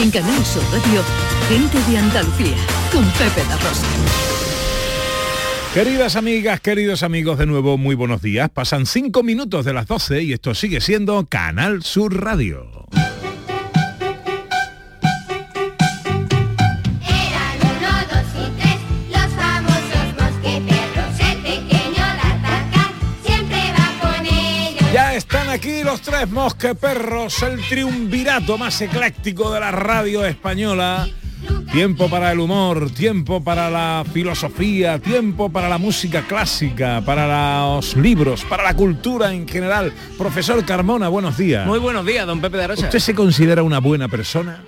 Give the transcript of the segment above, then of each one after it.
En Canal Sur Radio, gente de Andalucía, con Pepe da Rosa. Queridas amigas, queridos amigos, de nuevo muy buenos días. Pasan cinco minutos de las 12 y esto sigue siendo Canal Sur Radio. Están aquí los tres mosqueperros, el triunvirato más ecléctico de la radio española. Tiempo para el humor, tiempo para la filosofía, tiempo para la música clásica, para los libros, para la cultura en general. Profesor Carmona, buenos días. Muy buenos días, don Pepe de Arocha. ¿Usted se considera una buena persona?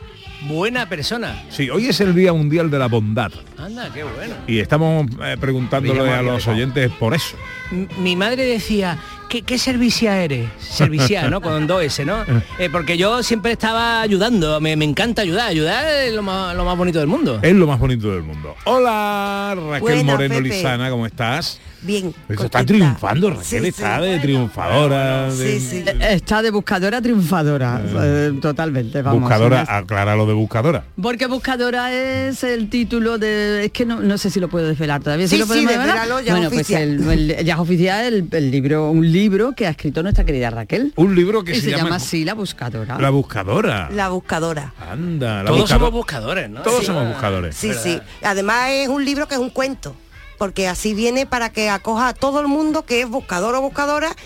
Buena persona. Sí, hoy es el Día Mundial de la Bondad Anda, qué bueno. y estamos eh, preguntándole a los oyentes por eso. M- Mi madre decía, ¿qué, qué servicia eres? Servicia, ¿no? Con dos S, ¿no? Eh, porque yo siempre estaba ayudando, me, me encanta ayudar, ayudar es lo más, lo más bonito del mundo. Es lo más bonito del mundo. Hola, Raquel Buenas, Moreno Pepe. Lizana, ¿cómo estás? Bien. Pues está triunfando, Raquel Sí, sí. está de triunfadora. de- Sí, sí. Está de buscadora triunfadora, eh, totalmente, vamos. buscadora, aclara lo de buscadora. Porque buscadora es el título de... Es que no, no sé si lo puedo desvelar todavía. Sí, lo sí, podemos desvelar? ya bueno, pues oficial. el, el- ya es oficial el, el libro, un libro que ha escrito nuestra querida Raquel. Un libro que y se, se, llama, llama así La Buscadora. La buscadora. La buscadora. Anda, la Todos buscadora. somos buscadores, ¿no? Todos Sí. somos buscadores. Sí, ¿Verdad? sí. Además es un libro que es un cuento, porque así viene para que acoja a todo el mundo que es buscador o buscadora,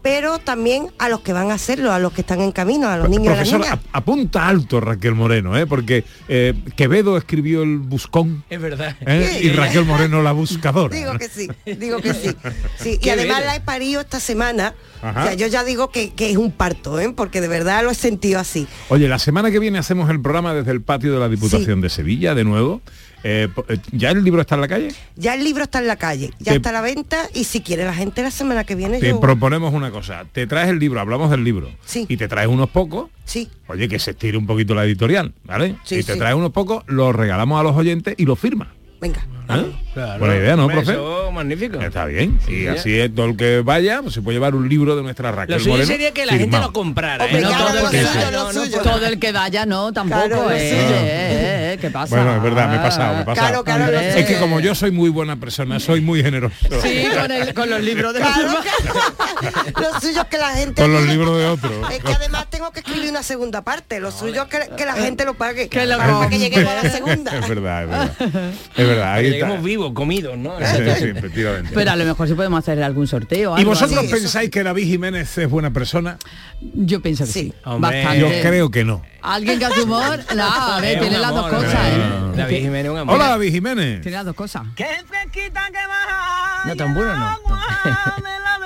pero también a los que van a hacerlo, a los que están en camino, a los niños y a las niñas. ap- apunta alto Raquel Moreno, ¿eh? porque eh, Quevedo escribió el buscón Es verdad. ¿eh? y Raquel Moreno la buscadora. Digo que sí, digo que sí. sí. Y además bello. la he parido esta semana. Ajá. O sea, yo ya digo que, que es un parto, ¿eh? porque de verdad lo he sentido así. Oye, la semana que viene hacemos el programa desde el patio de la Diputación Sí. de Sevilla, de nuevo. Eh, eh, ¿Ya el libro está en la calle? Ya el libro está en la calle, ya Te- está a la venta y si quiere la gente la semana que viene Te yo... proponemos una cosa. Te traes el libro, hablamos del libro. Sí. Y te traes unos pocos. Sí, Oye, que se estire un poquito la editorial, ¿vale? Sí, y te sí. traes unos pocos, los regalamos a los oyentes y los firma. Venga. ¿Eh? Claro. Buena idea, ¿no, profe? eso magnífico. Está bien. y así es, todo el que vaya, pues se puede llevar un libro de nuestra Raquel Lo suyo Moreno sería que la gente lo comprara. Hombre, ¿eh? No todo el lo que suyo, lo Todo el que vaya, no, tampoco. Claro, eh, sí. eh, eh, ¿Qué pasa? Bueno, es verdad, me he pasado, me he pasado. Claro, claro, lo. Es que como yo soy muy buena persona, soy muy generoso. Sí, con, el- con los libros de Claro, los claro. Lo suyo es que la gente... Con los libros de otros. Es que además tengo que escribir una segunda parte. Lo suyo es que, que la gente lo pague. Que lo para que lleguemos a la segunda. es verdad, es verdad. Es verdad, ahí está. vivos, comidos, ¿no? Sí, sí, efectivamente. Pero a lo mejor sí podemos hacer algún sorteo. ¿Y algo, vosotros algo. pensáis que David Jiménez es buena persona? Yo pienso que sí. Sí. Hombre. Bastante. Yo creo que no. Alguien que hace humor, no, a ver, Es tiene las dos cosas, ¿eh? ¿eh? David Jiménez, un amor. Hola David Jiménez. Tiene las dos cosas. Qué fresquita que baja. No, tan bueno no. de la.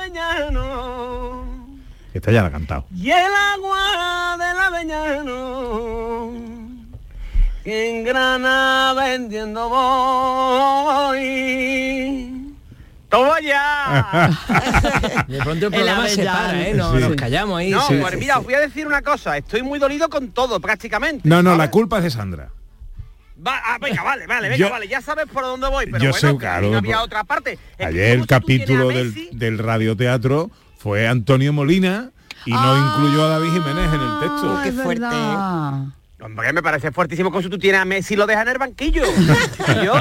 Esta ya la ha cantado. Y el agua del Avellano. Que en Granada vendiendo voy. ¡Toma ya! De pronto el El programa se para, ¿eh? No, Sí. Nos callamos ahí. No, sí. pues mira, os voy a decir una cosa. Estoy muy dolido con todo, prácticamente. No, no, ¿sabes? la culpa es de Sandra. Va, ah, venga, vale, vale, venga, Yo- vale, ya sabes por dónde voy, pero Yo bueno, sé, claro, había por- otra parte. Es Ayer el capítulo del, del radioteatro fue Antonio Molina y no incluyó a David Jiménez en el texto. Ah, Qué fuerte, verdad. Hombre, me parece fuertísimo con si tú tienes a Messi y lo dejas en el banquillo. Yo,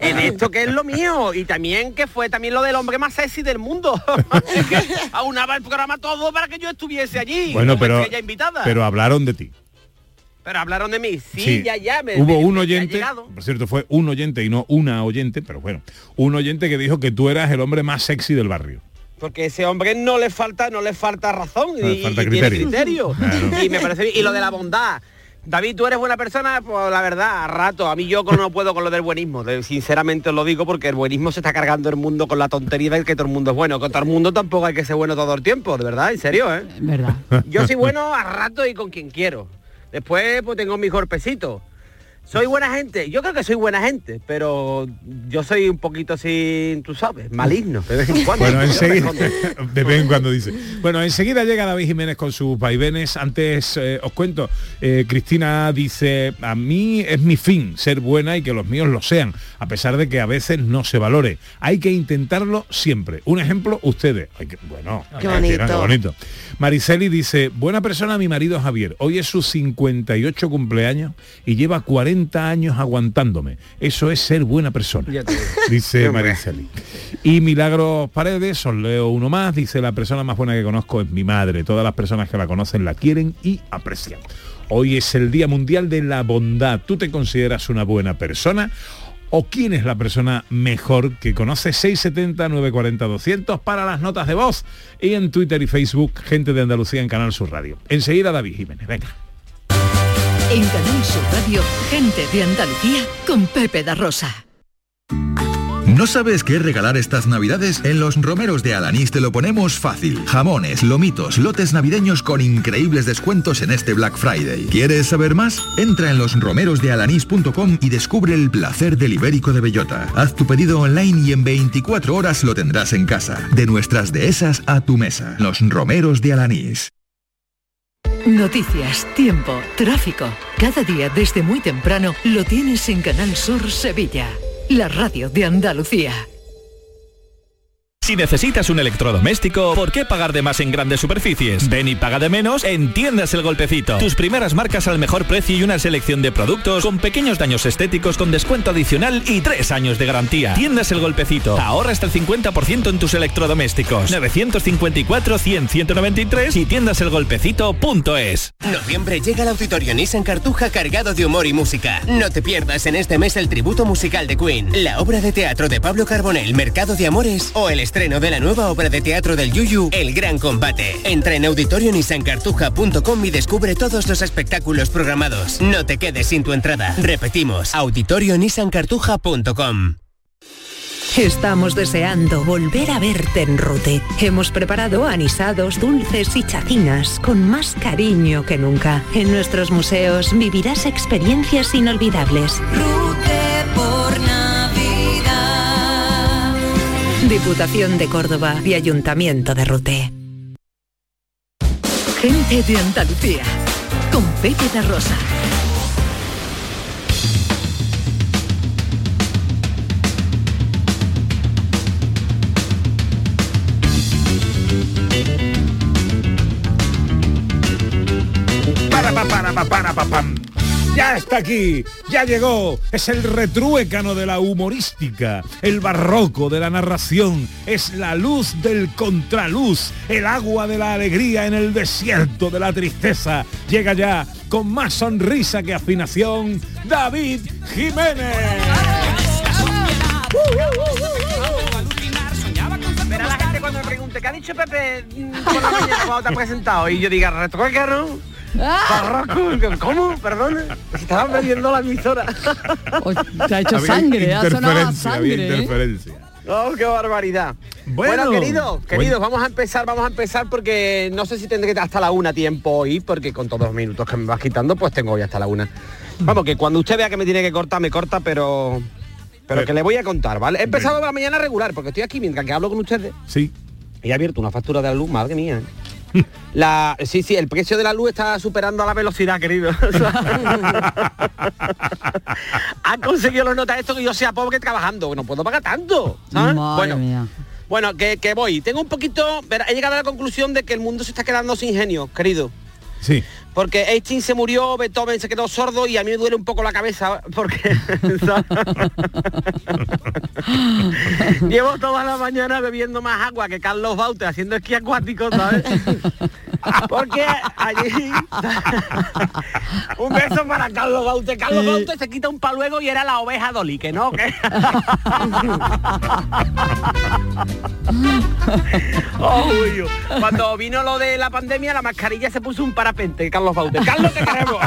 en esto que es lo mío. Y también que fue también lo del hombre más sexy del mundo. que aunaba el programa todo para que yo estuviese allí. Bueno, pero, invitada. pero hablaron de ti. Pero hablaron de mí. Sí, ya, ya. Me, Hubo me- un oyente, por cierto, fue un oyente y no una oyente, pero bueno, un oyente que dijo que tú eras el hombre más sexy del barrio. Porque ese hombre no le falta, no le falta razón No y, falta y tiene criterio. criterio. Claro. Y me parece bien. Y lo de la bondad. David, tú eres buena persona, pues la verdad, a rato. A mí yo no puedo con lo del buenismo. sinceramente os lo digo porque el buenismo se está cargando el mundo con la tontería de que todo el mundo es bueno. Con todo el mundo tampoco hay que ser bueno todo el tiempo, de verdad, en serio, ¿eh? Es verdad. Yo soy bueno a rato y con quien quiero. Después pues tengo mis golpecitos. Soy buena gente, yo creo que soy buena gente, pero yo soy un poquito así, tú sabes, maligno de vez en cuando. Bueno, enseguida, de vez en cuando dice. Bueno, enseguida llega David Jiménez con sus vaivenes. Antes eh, os cuento, eh, Cristina dice, a mí es mi fin ser buena y que los míos lo sean, a pesar de que a veces no se valore. Hay que intentarlo siempre. Un ejemplo, ustedes. Ay, que- bueno, Qué qué bonito. Mariceli dice, buena persona mi marido Javier. Hoy es su 58 cumpleaños y lleva 40 años aguantándome. Eso es ser buena persona. Dice. Mariceli. Y Milagros Paredes, os leo uno más, dice la persona más buena que conozco es mi madre. Todas las personas que la conocen la quieren y aprecian. Hoy es el Día Mundial de la Bondad. ¿Tú te consideras una buena persona? ¿O quién es la persona mejor que conoces? 670 940 200 para las notas de voz. Y en Twitter y Facebook, gente de Andalucía en Canal Sur Radio. Enseguida David Jiménez. Venga. En Canal Sur Radio, gente de Andalucía con Pepe da Rosa. ¿No sabes qué regalar estas navidades? En los romeros de Alanís te lo ponemos fácil. Jamones, lomitos, lotes navideños con increíbles descuentos en este Black Friday. ¿Quieres saber más? Entra en losromerosdealanís.com y descubre el placer del ibérico de bellota. Haz tu pedido online y en 24 horas lo tendrás en casa. De nuestras dehesas a tu mesa. Los romeros de Alanís. Noticias, tiempo, tráfico. Cada día desde muy temprano lo tienes en Canal Sur Sevilla, la radio de Andalucía. Si necesitas un electrodoméstico, ¿por qué pagar de más en grandes superficies? Ven y paga de menos en Tiendas El Golpecito. Tus primeras marcas al mejor precio y una selección de productos con pequeños daños estéticos con descuento adicional y tres años de garantía. Tiendas El Golpecito. Ahorra hasta el 50% en tus electrodomésticos. 954-100-193 y tiendaselgolpecito.es. Noviembre llega el Auditorio Nissan Cartuja cargado de humor y música. No te pierdas en este mes el tributo musical de Queen, la obra de teatro de Pablo Carbonell, Mercado de Amores o el estreno de la nueva obra de teatro del Yuyu, El Gran Combate. Entra en auditorionissancartuja.com y descubre todos los espectáculos programados. No te quedes sin tu entrada. Repetimos, auditorionissancartuja.com. Estamos deseando volver a verte en Rute. Hemos preparado anisados, dulces y chacinas con más cariño que nunca. En nuestros museos vivirás experiencias inolvidables. Rute Diputación de Córdoba y Ayuntamiento de Rute. Gente de Andalucía con Pepe Rosa. Para, pa, para, pa, para, pa, pam. Ya está aquí, ya llegó, es el retruécano de la humorística, el barroco de la narración, es la luz del contraluz, el agua de la alegría en el desierto de la tristeza. Llega ya con más sonrisa que afinación, David Jiménez. ¿qué ha dicho Pepe mm, te ha presentado? Y yo diga, retruécano, barroco, ¿cómo? Perdona, se estaban vendiendo la emisora. te ha hecho Había sangre, ha sonado había sangre. ¿eh? interferencia. Oh, qué barbaridad. Bueno. Bueno, queridos, Bueno. queridos, vamos a empezar, vamos a empezar porque no sé si tendré que hasta la una tiempo hoy, porque con todos los minutos que me vas quitando, pues tengo hoy hasta la una. Vamos, que cuando usted vea que me tiene que cortar, me corta, pero. Pero Ve- que le voy a contar, ¿vale? He empezado la mañana regular, porque estoy aquí mientras que hablo con ustedes. Sí. Y he abierto una factura de la luz, madre mía. ¿eh? La, sí, sí, el precio de la luz está superando a la velocidad, querido. Han conseguido los notas esto que yo sea pobre trabajando. No puedo pagar tanto. ¿sabes? Madre bueno, mía. bueno, que, que voy. Tengo un poquito. He llegado a la conclusión de que el mundo se está quedando sin genio, querido. Sí. Porque Einstein se murió, Beethoven se quedó sordo y a mí me duele un poco la cabeza porque llevo toda la mañana bebiendo más agua que Carlos Baute haciendo esquí acuático, ¿sabes? Porque allí un beso para Carlos Baute. Carlos Baute se quita un paluego y era la oveja Dolly, que no, que Oh. Cuando vino lo de la pandemia, la mascarilla se puso un parapente, Carlos Baute. Carlos, te queremos.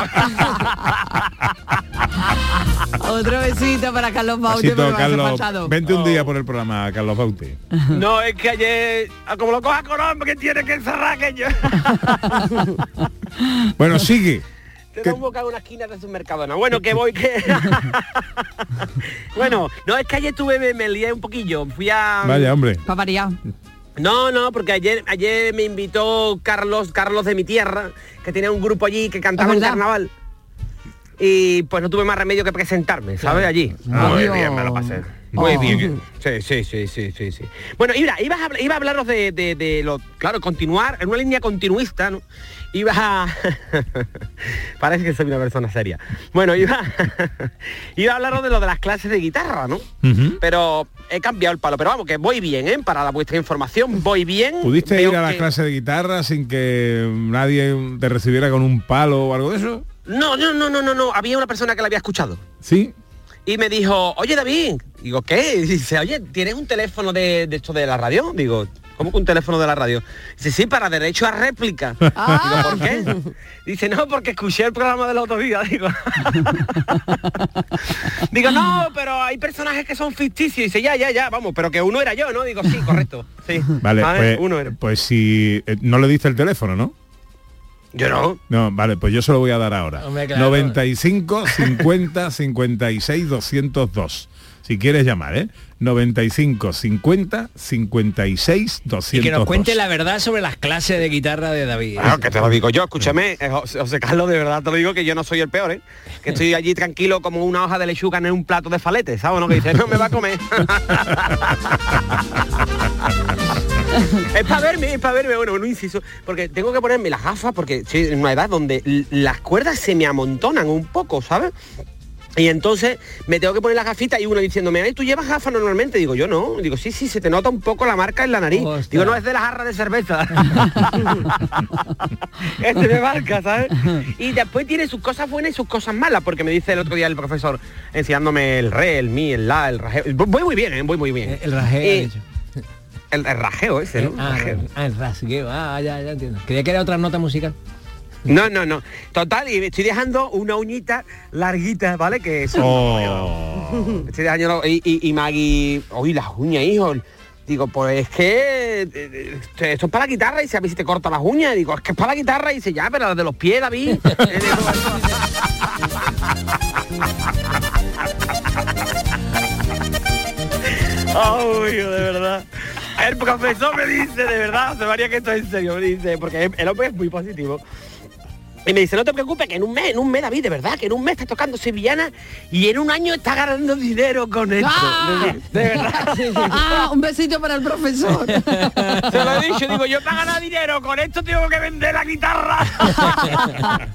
Otro besito para Carlos Baute, Besito, hace Carlos. pasado. Vente un día por el programa, Carlos Baute. No, es que ayer, ah, como lo coja hombre, que tiene que encerrar aquello. Bueno, sigue. Te da un bocado en una esquina de su mercadona. Bueno, que voy, que... bueno, no, es que ayer tuve, me, me lié un poquillo. Fui a... Vaya, hombre. Para variar. No, no, porque ayer ayer me invitó Carlos, Carlos de mi tierra, que tenía un grupo allí que cantaba en carnaval. Y pues no tuve más remedio que presentarme, ¿sabes? Allí. Ah, Muy Dios. bien, me lo pasé. Muy Oh. bien. Sí, sí, sí, sí, sí, sí. Bueno, iba, iba, a, iba a hablaros de, de, de lo, claro, continuar en una línea continuista, ¿no? Iba a... Parece que soy una persona seria. Bueno, iba, iba a hablaros de lo de las clases de guitarra, ¿no? Pero he cambiado el palo. Pero vamos, que voy bien, ¿eh? Para la vuestra información, voy bien. ¿Pudiste ir a la que- clase de guitarra sin que nadie te recibiera con un palo o algo de eso? No, no, no, no, no, no. Había una persona que la había escuchado. Sí. Y me dijo, oye David, digo, ¿qué? Y dice, oye, ¿tienes un teléfono de, de esto de la radio? Digo, ¿cómo que un teléfono de la radio? Dice, sí, para derecho a réplica. Digo, ¿por qué? Dice, no, porque escuché el programa del otro día. Digo, digo no, pero hay personajes que son ficticios. Dice, ya, ya, ya, vamos, pero que uno era yo, ¿no? Digo, sí, correcto. Sí. Vale, pues, uno era. pues si eh, no le diste el teléfono, ¿no? Yo no. No, vale, pues yo se lo voy a dar ahora. Hombre, claro. 95 50 56 202. Si quieres llamar, ¿eh? 95 50 56 202. Y que nos cuente la verdad sobre las clases de guitarra de David. Claro, que te lo digo yo, escúchame, eh, José José Carlos, de verdad te lo digo que yo no soy el peor, ¿eh? Que estoy allí tranquilo como una hoja de lechuga en un plato de falete, ¿sabes? No que dice, no me va a comer. es para verme, es para verme, bueno, un inciso, porque tengo que ponerme las gafas porque estoy en una edad donde las cuerdas se me amontonan un poco, ¿sabes? Y entonces me tengo que poner las gafitas y uno diciéndome, ay, ¿tú llevas gafas normalmente? Digo, yo no. Digo, sí, sí, se te nota un poco la marca en la nariz. Digo, no, es de la jarra de cerveza. este de marca, ¿sabes? Y después tiene sus cosas buenas y sus cosas malas, porque me dice el otro día el profesor enseñándome el re, el mi, el la, el rajeo. Voy muy bien, ¿eh? Voy muy bien. El dicho. el, el rajeo ese, ¿no? Ah, Rajeo. ah, el rasgueo. Ah, ya, ya entiendo. Creía que era otra nota musical. No, no, no. Total, y me estoy dejando una uñita larguita, ¿vale? Que es Oh. Estoy dejando y, y, y Maggie, oye, las uñas, hijo. Digo, pues es que eh, eh, esto es para la guitarra y dice, a mí si te corto las uñas. Digo, es que es para la guitarra y dice, ya, pero las de los pies, David. Digo, Ay, de verdad. El profesor me dice, de verdad, José María, que esto es en serio, me dice, porque el hombre es muy positivo. Y me dice, no te preocupes, que en un mes, en un mes, David, de verdad, que en un mes estás tocando sevillana y en un año estás ganando dinero con esto. ¡Ah! De, de verdad. Ah, un besito para el profesor. Se lo he dicho, digo, yo para ganar dinero con esto tengo que vender la guitarra.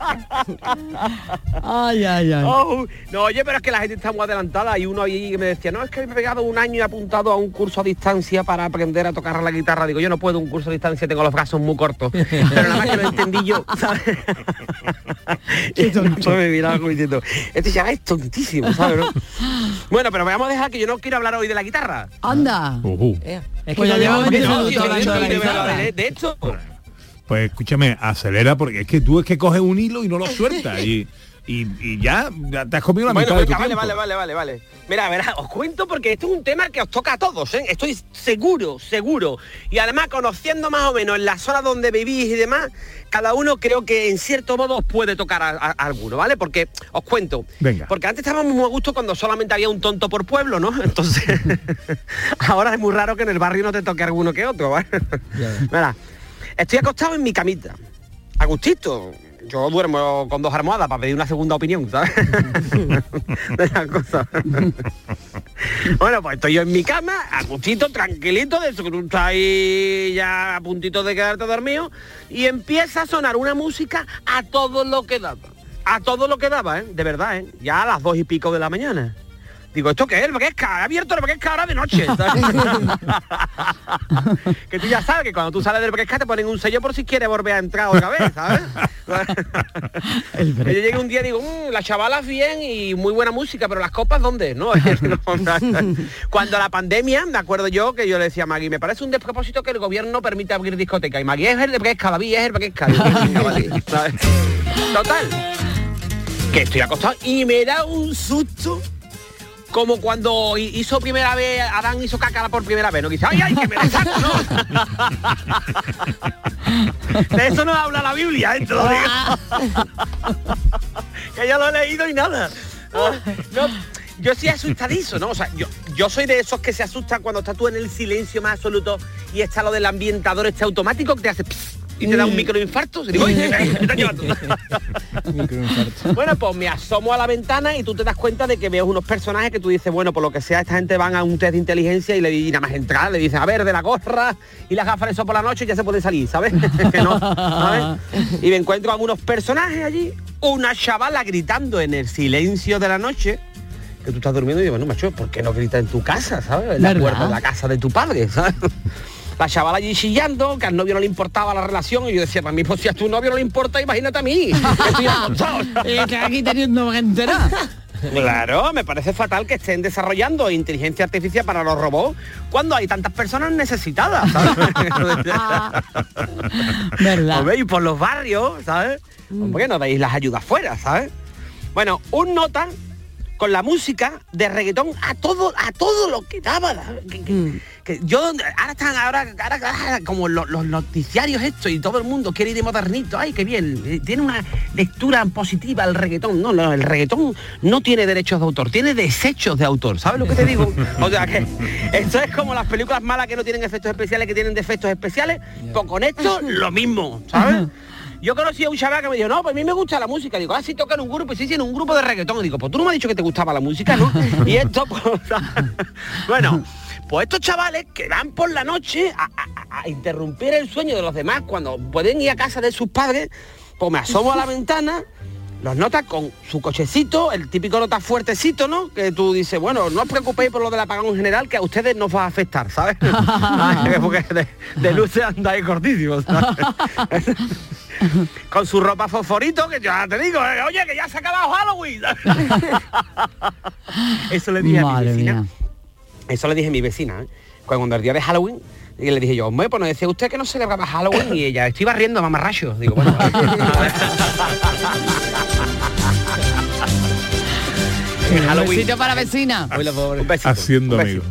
Ay, ay, ay. Oh, no, oye, pero es que la gente está muy adelantada y uno ahí que me decía, no, es que me he pegado un año y apuntado a un curso a distancia para aprender a tocar la guitarra. Digo, yo no puedo un curso a distancia, tengo los brazos muy cortos. Pero nada más que lo entendí yo, ¿sabes? y entonces me miraba como diciendo, este chaval es tontísimo, ¿sabes? no? Bueno, pero vamos a dejar que yo no quiero hablar hoy de la guitarra. Anda. Ujú. Es que Pues ya no llevamos llevamos 20 minutos Sí, minutos hablando hablando de de Pues escúchame, acelera porque es que tú es que coges un hilo y no lo sueltas y, y, y ya, ya te has comido la Bueno, mitad de tu venga, vale, tiempo. vale, vale, vale, vale. Mira, verá, os cuento porque esto es un tema que os toca a todos, ¿eh? Estoy seguro, seguro. Y además, conociendo más o menos en la zona donde vivís y demás, cada uno creo que en cierto modo os puede tocar a, a- a alguno, ¿vale? Porque os cuento. Venga. Porque antes estábamos muy a gusto cuando solamente había un tonto por pueblo, ¿no? Entonces, ahora es muy raro que en el barrio no te toque alguno que otro, ¿vale? Mira, estoy acostado en mi camita, a gustito. Yo duermo con dos almohadas para pedir una segunda opinión, ¿sabes? de las cosas. bueno, pues estoy yo en mi cama, a gustito, tranquilito, de eso que tú estás ahí ya a puntito de quedarte dormido, y empieza a sonar una música a todo lo que daba. A todo lo que daba, ¿eh? De verdad, ¿eh? Ya a las dos y pico de la mañana. Digo, ¿esto qué es? El Bequesca, he abierto el Bequesca ahora de noche. que tú ya sabes que cuando tú sales del Bequesca te ponen un sello por si quieres volver a entrar otra vez, ¿sabes? Yo llegué un día y digo, "Mm, la chavala es bien y muy buena música, pero las copas ¿dónde? No, cuando la pandemia, me acuerdo yo que yo le decía a Maggie, me parece un despropósito que el gobierno permita abrir discoteca. Y Maggie es el de Bequesca, David es el ¿sabes? Total. Que estoy acostado y me da un susto como cuando hi- hizo primera vez, Adán hizo caca por primera vez, ¿no? Que dice, ay, ay, que me la saco, ¿no? De eso no habla la Biblia, ¿eh? Que ya lo he leído y nada. Ah, no, yo soy asustadizo, ¿no? O sea, yo, yo soy de esos que se asustan cuando estás tú en el silencio más absoluto y está lo del ambientador este automático que te hace pss, y te da un microinfarto. Y digo, "Oye, me está llevando". Bueno, pues me asomo a la ventana y tú te das cuenta de que veo unos personajes que tú dices, bueno, por lo que sea, esta gente van a un test de inteligencia y le y nada más entrar, le dicen, a ver, de la gorra y las gafas de sol por la noche ya se puede salir, ¿sabes? Que no, ¿sabes? Y me encuentro a unos personajes allí, una chavala gritando en el silencio de la noche, que tú estás durmiendo y digo, bueno, macho, ¿por qué no gritas en tu casa, ¿sabes? En la ¿Verdad? puerta de la casa de tu padre, ¿sabes? La chavala allí chillando, que al novio no le importaba la relación, y yo decía, para mí, pues si a tu novio no le importa, imagínate a mí. aquí teniendo. Claro, me parece fatal que estén desarrollando inteligencia artificial para los robots cuando hay tantas personas necesitadas, ¿sabes? ¿Verdad? Y por los barrios, ¿sabes? Hombre, que no veis las ayudas fuera, ¿sabes? Bueno, un nota con la música de reggaetón a todo a todo lo que daba que, que- que yo ahora están ahora, ahora, ahora como lo- los noticiarios esto y todo el mundo quiere ir de modernito ay qué bien eh, tiene una lectura positiva el reggaetón. No, no el reggaetón no tiene derechos de autor tiene desechos de autor sabes lo que te digo o sea que esto es como las películas malas que no tienen efectos especiales que tienen defectos especiales pues con esto lo mismo sabes yo conocí a un chaval que me dijo, no, pues a mí me gusta la música. Digo, ah, sí toca en un grupo, sí, sí, en un grupo de reggaetón. Digo, pues tú no me has dicho que te gustaba la música, ¿no? y esto, pues, bueno, pues estos chavales que van por la noche a, a- a interrumpir el sueño de los demás cuando pueden ir a casa de sus padres, pues me asomo a la ventana, los nota con su cochecito, el típico nota fuertecito, ¿no? Que tú dices, bueno, no os preocupéis por lo del apagón en general, que a ustedes nos va a afectar, ¿sabes? Porque de, de luces andáis cortísimos, con su ropa fosforito, que ya te digo, eh, oye, que ya se ha acabado Halloween. Eso le dije a mi vecina. mía. Eso le dije a mi vecina, ¿eh? cuando el día de Halloween, y le dije yo, hombre, pues no decía usted que no celebraba Halloween y ella, estoy barriendo mamarracho. Digo, bueno, Un besito para vecina. Haciendo un besito. amigos.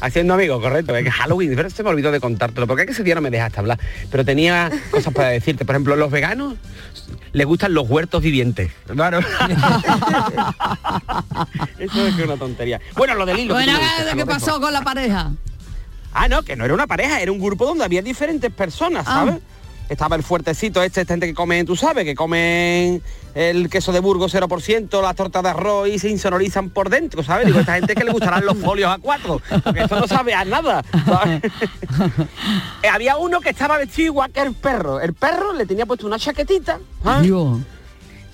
Haciendo amigos, correcto. Es que Halloween, pero se me olvidó de contártelo, porque es que ese día no me dejaste hablar. Pero tenía cosas para decirte. Por ejemplo, los veganos les gustan los huertos vivientes. Claro. Eso es que una tontería. Bueno, lo del hilo. Bueno, ¿qué pasó con la pareja? Ah, no, que no era una pareja, era un grupo donde había diferentes personas, Ah. Estaba el fuertecito este, esta gente que comen, tú sabes, que comen el queso de Burgos 0%, las tortas de arroz y se insonorizan por dentro, ¿sabes? Digo, esta gente que le gustarán los folios a cuatro, porque eso no sabe a nada, ¿sabes? Eh, había uno que estaba vestido igual que el perro. El perro le tenía puesto una chaquetita. Dios.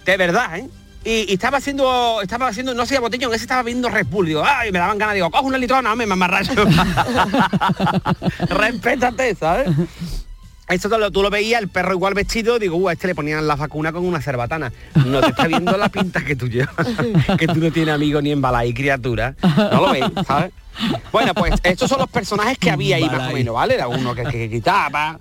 De verdad, ¿eh? Y, y estaba haciendo, estaba haciendo, no sé, botellón, ese estaba viendo Red Bull, digo, ay, me daban ganas, digo, coge una litrona, me mamarracho. Respétate, ¿sabes? Eso tú lo, tú lo veías, el perro igual vestido, digo, uh, a este le ponían la vacuna con una cerbatana. No te está viendo la pinta que tú llevas, que tú no tienes amigos ni en balay, criatura. No lo ves, ¿sabes? Bueno, pues estos son los personajes que había ahí más o menos, ¿vale? Era uno que, que, que quitaba,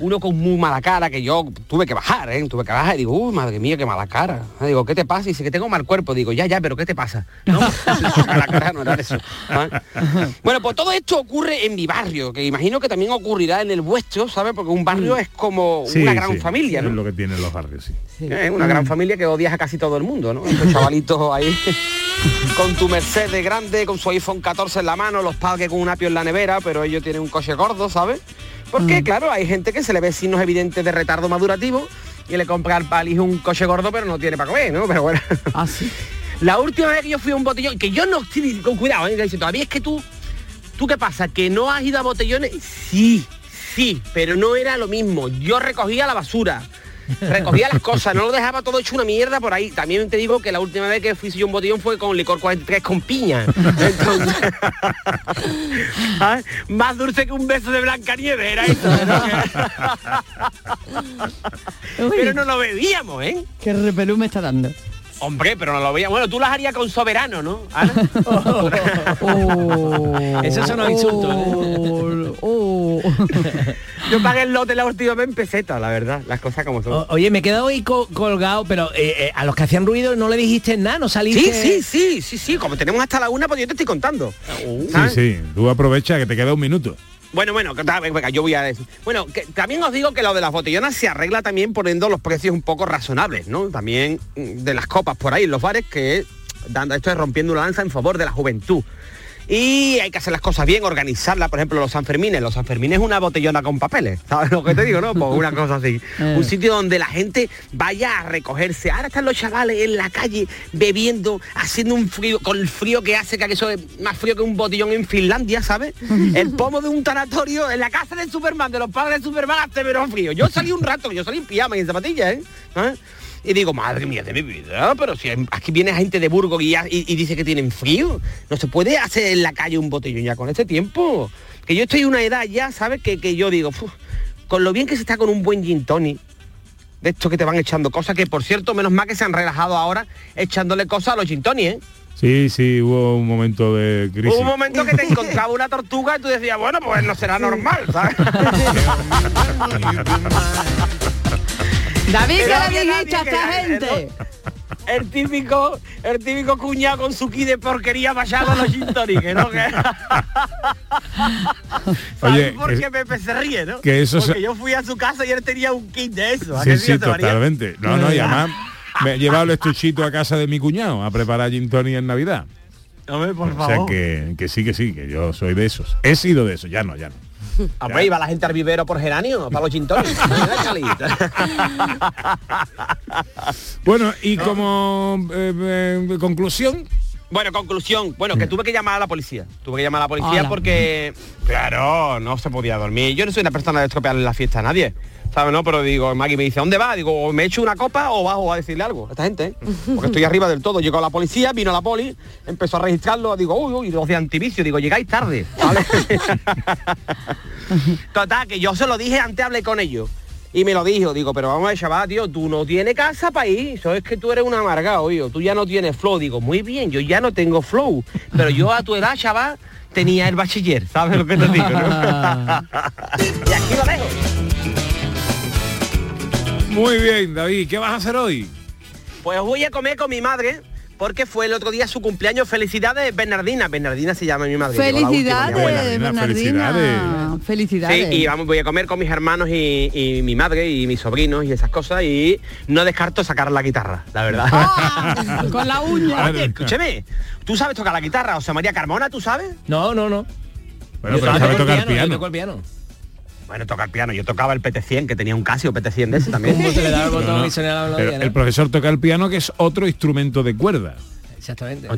uno con muy mala cara, que yo tuve que bajar, ¿eh? Tuve que bajar y digo, uy, madre mía, qué mala cara. Digo, ¿qué te pasa? Y dice que tengo mal cuerpo. Digo, ya, ya, pero ¿qué te pasa? No, la cara no era eso. ¿sabes? Bueno, pues todo esto ocurre en mi barrio, que imagino que también ocurrirá en el vuestro, ¿sabes? Porque un barrio es como Sí, una gran sí, familia, Es ¿no? lo que tienen los barrios, sí. Es una gran familia que odias a casi todo el mundo, ¿no? Estos chavalitos ahí con tu Mercedes grande, con su iPhone 14 en la mano, los padres con un apio en la nevera, pero ellos tienen un coche gordo, ¿sabes? Porque, claro, hay gente que se le ve signos evidentes de retardo madurativo y le compra al pal hijo un coche gordo, pero no tiene para comer, ¿no? Pero bueno. La última vez que yo fui a un botellón, que yo no estoy con cuidado, ¿eh? Todavía es que tú, ¿tú qué pasa? ¿Que no has ido a botellones? Sí, sí, pero no era lo mismo. Yo recogía la basura. Recogía las cosas, no lo dejaba todo hecho una mierda por ahí. También te digo que la última vez que fui yo a un botellón fue con licor 43 con piña. Entonces. Más dulce que un beso de Blancanieves era eso. ¿no? Pero no lo bebíamos, ¿eh? Qué repelú me está dando. Hombre, pero no lo veía. Bueno, tú las harías con soberano, ¿no? Ana? Esos son los insultos. Yo pagué el lote la última vez en peseta, la verdad. Las cosas como son. O- Oye, me he quedado ahí co- colgado, pero eh, eh, a los que hacían ruido no le dijiste nada, no saliste. Sí, sí, sí, sí, sí. Como tenemos hasta la una, pues yo te estoy contando. Sí, sí. Tú aprovecha que te queda un minuto. Bueno, bueno, yo voy a decir. Bueno, que también os digo que lo de las botellonas se arregla también poniendo los precios un poco razonables, ¿no? También mm, de las copas por ahí los bares que dando esto es rompiendo una lanza en favor de la juventud. Y hay que hacer las cosas bien, organizarlas, por ejemplo, los Sanfermines. Los Sanfermines es una botellona con papeles, ¿sabes lo que te digo, no? Pues una cosa así. Un sitio donde la gente vaya a recogerse. Ahora están los chavales en la calle bebiendo, haciendo un frío, con el frío que hace, que eso es más frío que un botellón en Finlandia, ¿sabes? El pomo de un tanatorio en la casa del Superman, de los padres de Superman, hace menos frío. Yo salí un rato, yo salí en pijama y en zapatillas, ¿eh? ¿Ah? Y digo, madre mía de mi vida, pero si aquí viene gente de Burgos y, y- y dice que tienen frío, no se puede hacer en la calle un botellón ya con este tiempo. Que yo estoy en una edad ya, ¿sabes? Que, que yo digo, "Fu, con lo bien que se está con un buen gin tonic, de esto que te van echando cosas, que por cierto, menos mal que se han relajado ahora echándole cosas a los gin tonic, ¿eh? Sí, sí, hubo un momento de crisis. Hubo un momento que te encontraba una tortuga y tú decías, bueno, pues no será normal, ¿sabes? David, Que ¿qué no le había dijiste a esta que- gente? El típico, el típico cuñado con su ki de porquería vallado a los gin tonic, ¿no? Que- Oye, ¿Sabes por qué Pepe se ríe, no? que eso Porque se- yo fui a su casa y él tenía un kit de eso. ¿a Sí, sí, totalmente. No, no, y además me he llevado el estuchito a casa de mi cuñado a preparar gin tonic en Navidad. Hombre, por O sea favor. que, que sí, que sí, que yo soy de esos. He sido de esos, ya no, ya no. Hombre, iba la gente al vivero por geranio, para los gin tonic. Bueno, y como eh, eh, conclusión, Bueno, conclusión. Bueno, que tuve que llamar a la policía. Tuve que llamar a la policía porque, claro, no se podía dormir. Yo no soy una persona de estropearle la fiesta a nadie. ¿Sabes? No, pero digo, Maggie me dice, ¿dónde va? Digo, me echo una copa o bajo a decirle algo esta gente, ¿eh? Porque estoy arriba del todo. Llegó la policía, vino la poli, empezó a registrarlo, digo, uy, uy, los de antivicio, digo, llegáis tarde, ¿vale? Total, que yo se lo dije, antes hablé con ellos. Y me lo dijo, digo, pero vamos a ver, chaval, tío, tú no tienes casa para ir, eso es que tú eres un amargado, oye, tú ya no tienes flow. Digo, muy bien, yo ya no tengo flow, pero yo a tu edad, chaval, tenía el bachiller, ¿sabes lo que te digo? no? y aquí lo dejo. Muy bien, David, ¿qué vas a hacer hoy? Pues voy a comer con mi madre, porque fue el otro día su cumpleaños. Felicidades, Bernardina. Bernardina se llama mi madre. Felicidades. Bernardina. Felicidades. Sí, y vamos, voy a comer con mis hermanos y, y mi madre y mis sobrinos y esas cosas y no descarto sacar la guitarra, la verdad. Ah, con la uña. Oye, escúcheme, ¿tú sabes tocar la guitarra? O sea, María Carmona, ¿tú sabes? No, no, no. Bueno, Yo pero sabe el tocar piano, yo piano. Toco el piano. Bueno, tocar piano. Yo tocaba el PT100, que tenía un Casio PT100 de ese también. ¿Cómo se le da el botón No, no, y suena la pero melodía, no? el profesor toca el piano, que es otro instrumento de cuerda. Exactamente.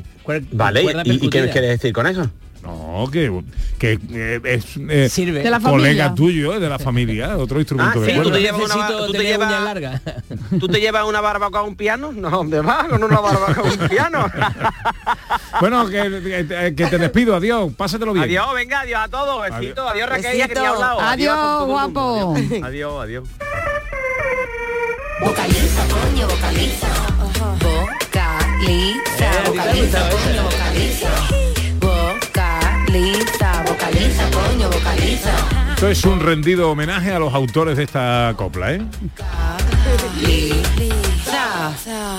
Vale, Cuerda ¿y, y qué quieres decir con eso? No, que, que eh, es eh, Sirve. De la colega tuyo, eh, de la familia, otro instrumento Ah, de sí, tú te llevas una, tú te llevas, uñas largas. ¿Tú te llevas una barbacoa a un piano? No, ¿dónde vas con una barbacoa a un piano? Bueno, que, que- que te despido, adiós, pásatelo bien. Adiós, venga, adiós a todos, besito, adiós Raquel, ya que hablado. Adiós, a todo el mundo, guapo. Adiós, adiós. adiós. Vocaliza, coño, vocaliza. Vocaliza, vocaliza, coño, vocaliza. Vocaliza, vocaliza, coño, vocaliza. Esto es un rendido homenaje a los autores de esta copla, ¿eh?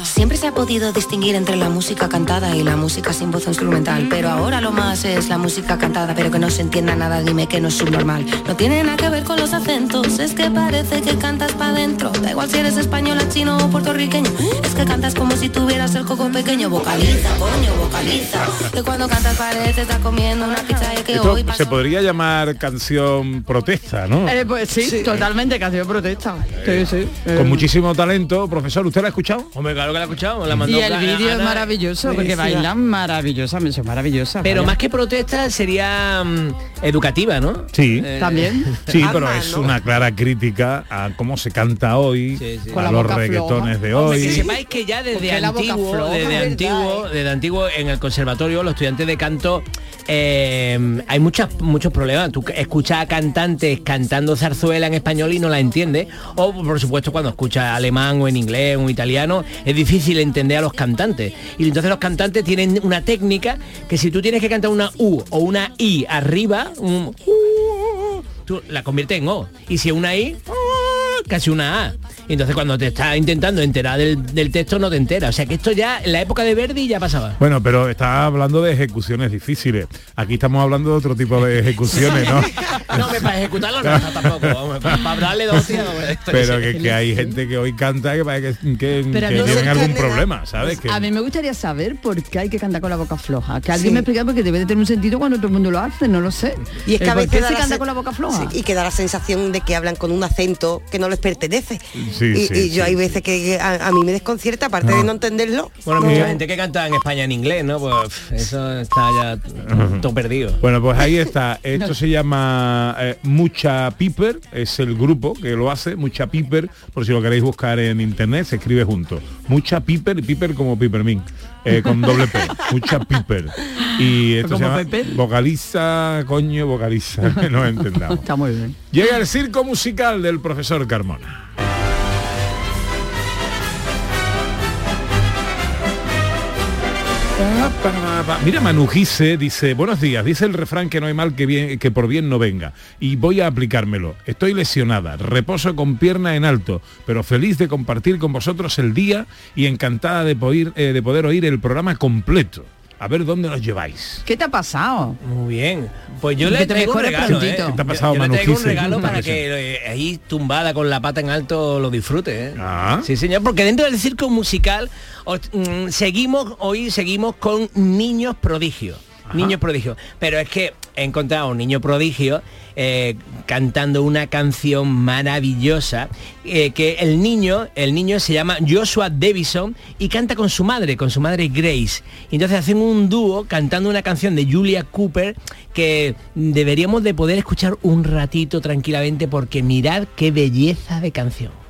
Siempre se ha podido distinguir entre la música cantada y la música sin voz instrumental, pero ahora lo más es la música cantada, pero que no se entienda nada, dime que no es subnormal. No tiene nada que ver con los acentos, es que parece que cantas pa' dentro. Da igual si eres española, chino o puertorriqueño, es que cantas como si tuvieras el coco pequeño. Vocaliza, coño, vocaliza. Que cuando cantas parece estar comiendo una pizza y que Esto hoy se pasó podría llamar canción protesta, ¿no? Eh, pues sí, totalmente, canción protesta. Sí, sí. Eh, Con muchísimo talento. Profesor, ¿usted la ha escuchado? Hombre, claro que la he escuchado. La mandó y el vídeo es maravilloso, porque Buenísima. bailan maravillosamente, son maravillosas. Pero vaya. más que protesta sería mm, educativa, ¿no? Sí. Eh, También. Sí, pero es ¿no? una clara crítica a cómo se canta hoy, Sí, sí. a Con los reggaetones de Hombre, hoy. que sepáis que ya desde antiguo, floja, desde ¿verdad, antiguo, eh? desde antiguo en el conservatorio, los estudiantes de canto eh, hay muchas, muchos problemas. Tú escuchas a cantantes cantando zarzuela en español y no la entiendes. O por supuesto cuando escuchas alemán o en inglés o en italiano, es difícil entender a los cantantes. Y entonces los cantantes tienen una técnica que si tú tienes que cantar una U o una I arriba, un tú la conviertes en O. Y si una I, casi una A. Y entonces cuando te estás intentando enterar del, del texto no te enteras. O sea que esto ya en la época de Verdi ya pasaba. Bueno, pero está hablando de ejecuciones difíciles. Aquí estamos hablando de otro tipo de ejecuciones, ¿no? No, me para ejecutarlo no, no, tampoco. vamos, Para, darle dos esto Pero que, que hay gente que hoy canta que parece que, que, Pero que no se tienen algún problema, ¿sabes? Que- A mí me gustaría saber por qué hay que cantar con la boca floja. Que alguien Sí. me explique porque debe de tener un sentido cuando todo el mundo lo hace, no lo sé. Y es que Eh, a ¿Por veces se canta con la boca floja? Sí, y que da la sensación de que hablan con un acento que no les pertenece. Sí, y sí, y yo sí, hay veces que a, a mí me desconcierta, aparte de no entenderlo. Bueno, no- mucha gente que canta en España en inglés, ¿no? Pues eso está ya todo perdido. Bueno, pues ahí está. Esto se llama eh, Mucha Piper, es el grupo que lo hace, Mucha Piper, por si lo queréis buscar en internet, se escribe junto. Mucha Piper y Piper como Pipermin, eh, con doble P. Mucha Piper. Y esto se ¿Como llama Pepe? vocaliza, coño, vocaliza, que no entendamos. Está muy bien. Llega el circo musical del profesor Carmona. Mira, Manujise dice, buenos días, dice el refrán que no hay mal que, por bien no venga. Y voy a aplicármelo. Estoy lesionada, reposo con pierna en alto, pero feliz de compartir con vosotros el día y encantada de poder, eh, de poder oír el programa completo. A ver dónde nos lleváis. ¿Qué te ha pasado? Muy bien. Pues yo le te traigo un regalo, ¿eh? prontito. ¿Qué te ha pasado, yo, yo le Manu traigo un regalo para que eh, ahí tumbada con la pata en alto lo disfrute, ¿eh? Ah. Sí, señor, porque dentro del circo musical os- mm, seguimos, hoy seguimos con niños prodigios. Niños prodigios. Pero es que he encontrado un niño prodigio eh, cantando una canción maravillosa eh, que el niño, el niño se llama Joshua Davison y canta con su madre, con su madre Grace. Y entonces hacen un dúo cantando una canción de Julia Cooper que deberíamos de poder escuchar un ratito tranquilamente porque mirad qué belleza de canción.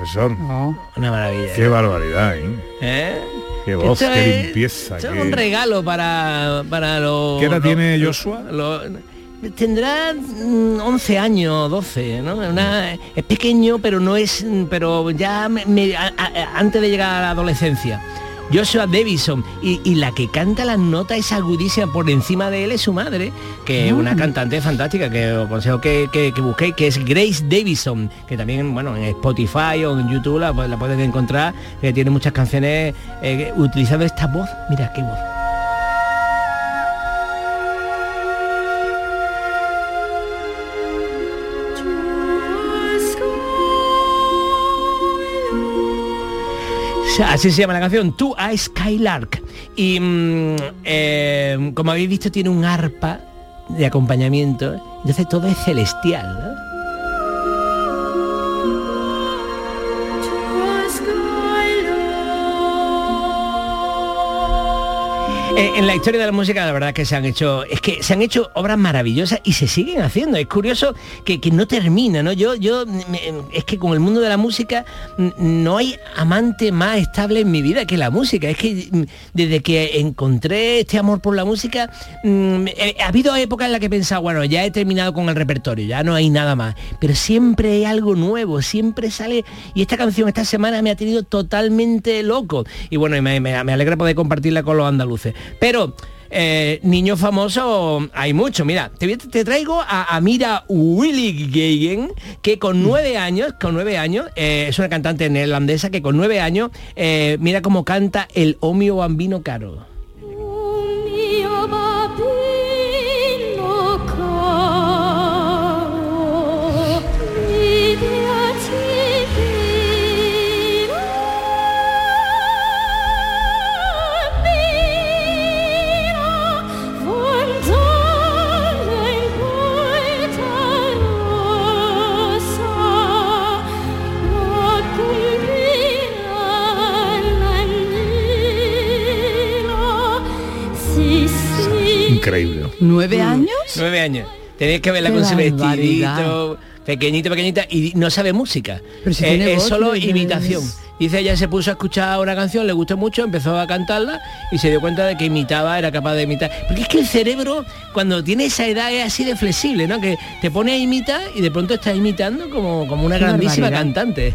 Profesor. Una maravilla. Qué barbaridad, ¿eh? ¿Eh? Qué voz, Esto qué es- limpieza. esto qué- es un regalo para, para los... ¿Qué edad los- tiene Joshua? los- tendrá mm, 11 años, 12, ¿no? Una- es pequeño, pero no es... Pero ya me- me- a- a- antes de llegar a la adolescencia. Joshua Davison y, y la que canta las notas es agudísima por encima de él es su madre, que es una cantante fantástica que os aconsejo que, que- que busquéis, que es Grace Davison, que también, bueno, en Spotify o en YouTube la, la pueden encontrar, que tiene muchas canciones eh, utilizando esta voz. Mira qué voz. Así se llama la canción, To a Skylark. Y mm, eh, como habéis visto tiene un arpa de acompañamiento, entonces todo es celestial. ¿no? Eh, en la historia de la música la verdad que se han hecho es que se han hecho obras maravillosas y se siguen haciendo. Es curioso que, que no termina no yo yo es que con el mundo de la música no hay amante más estable en mi vida que la música. Es que mm, desde que encontré este amor por la música mm, eh, ha habido épocas en las que he pensado bueno ya he terminado con el repertorio ya no hay nada más. Pero siempre hay algo nuevo siempre sale y esta canción esta semana me ha tenido totalmente loco. Y bueno me- me alegra poder compartirla con los andaluces pero eh, niños famosos hay mucho. Mira, te, te traigo a Amira Willy Geigen, que con nueve años, con nueve años, eh, es una cantante neerlandesa que con nueve años, eh, mira cómo canta el Omio Bambino Caro. Increíble. ¿Nueve años? Nueve años. Tenéis que verla Qué con su vestidito, pequeñita, pequeñita, y no sabe música. Pero si Eh, tiene es voz, solo imitación. Dice, ella se puso a escuchar una canción, le gustó mucho, empezó a cantarla y se dio cuenta de que imitaba, era capaz de imitar. Porque es que el cerebro, cuando tiene esa edad, es así de flexible, ¿no? Que te pone a imitar y de pronto estás imitando como, como una Qué grandísima barbaridad. cantante.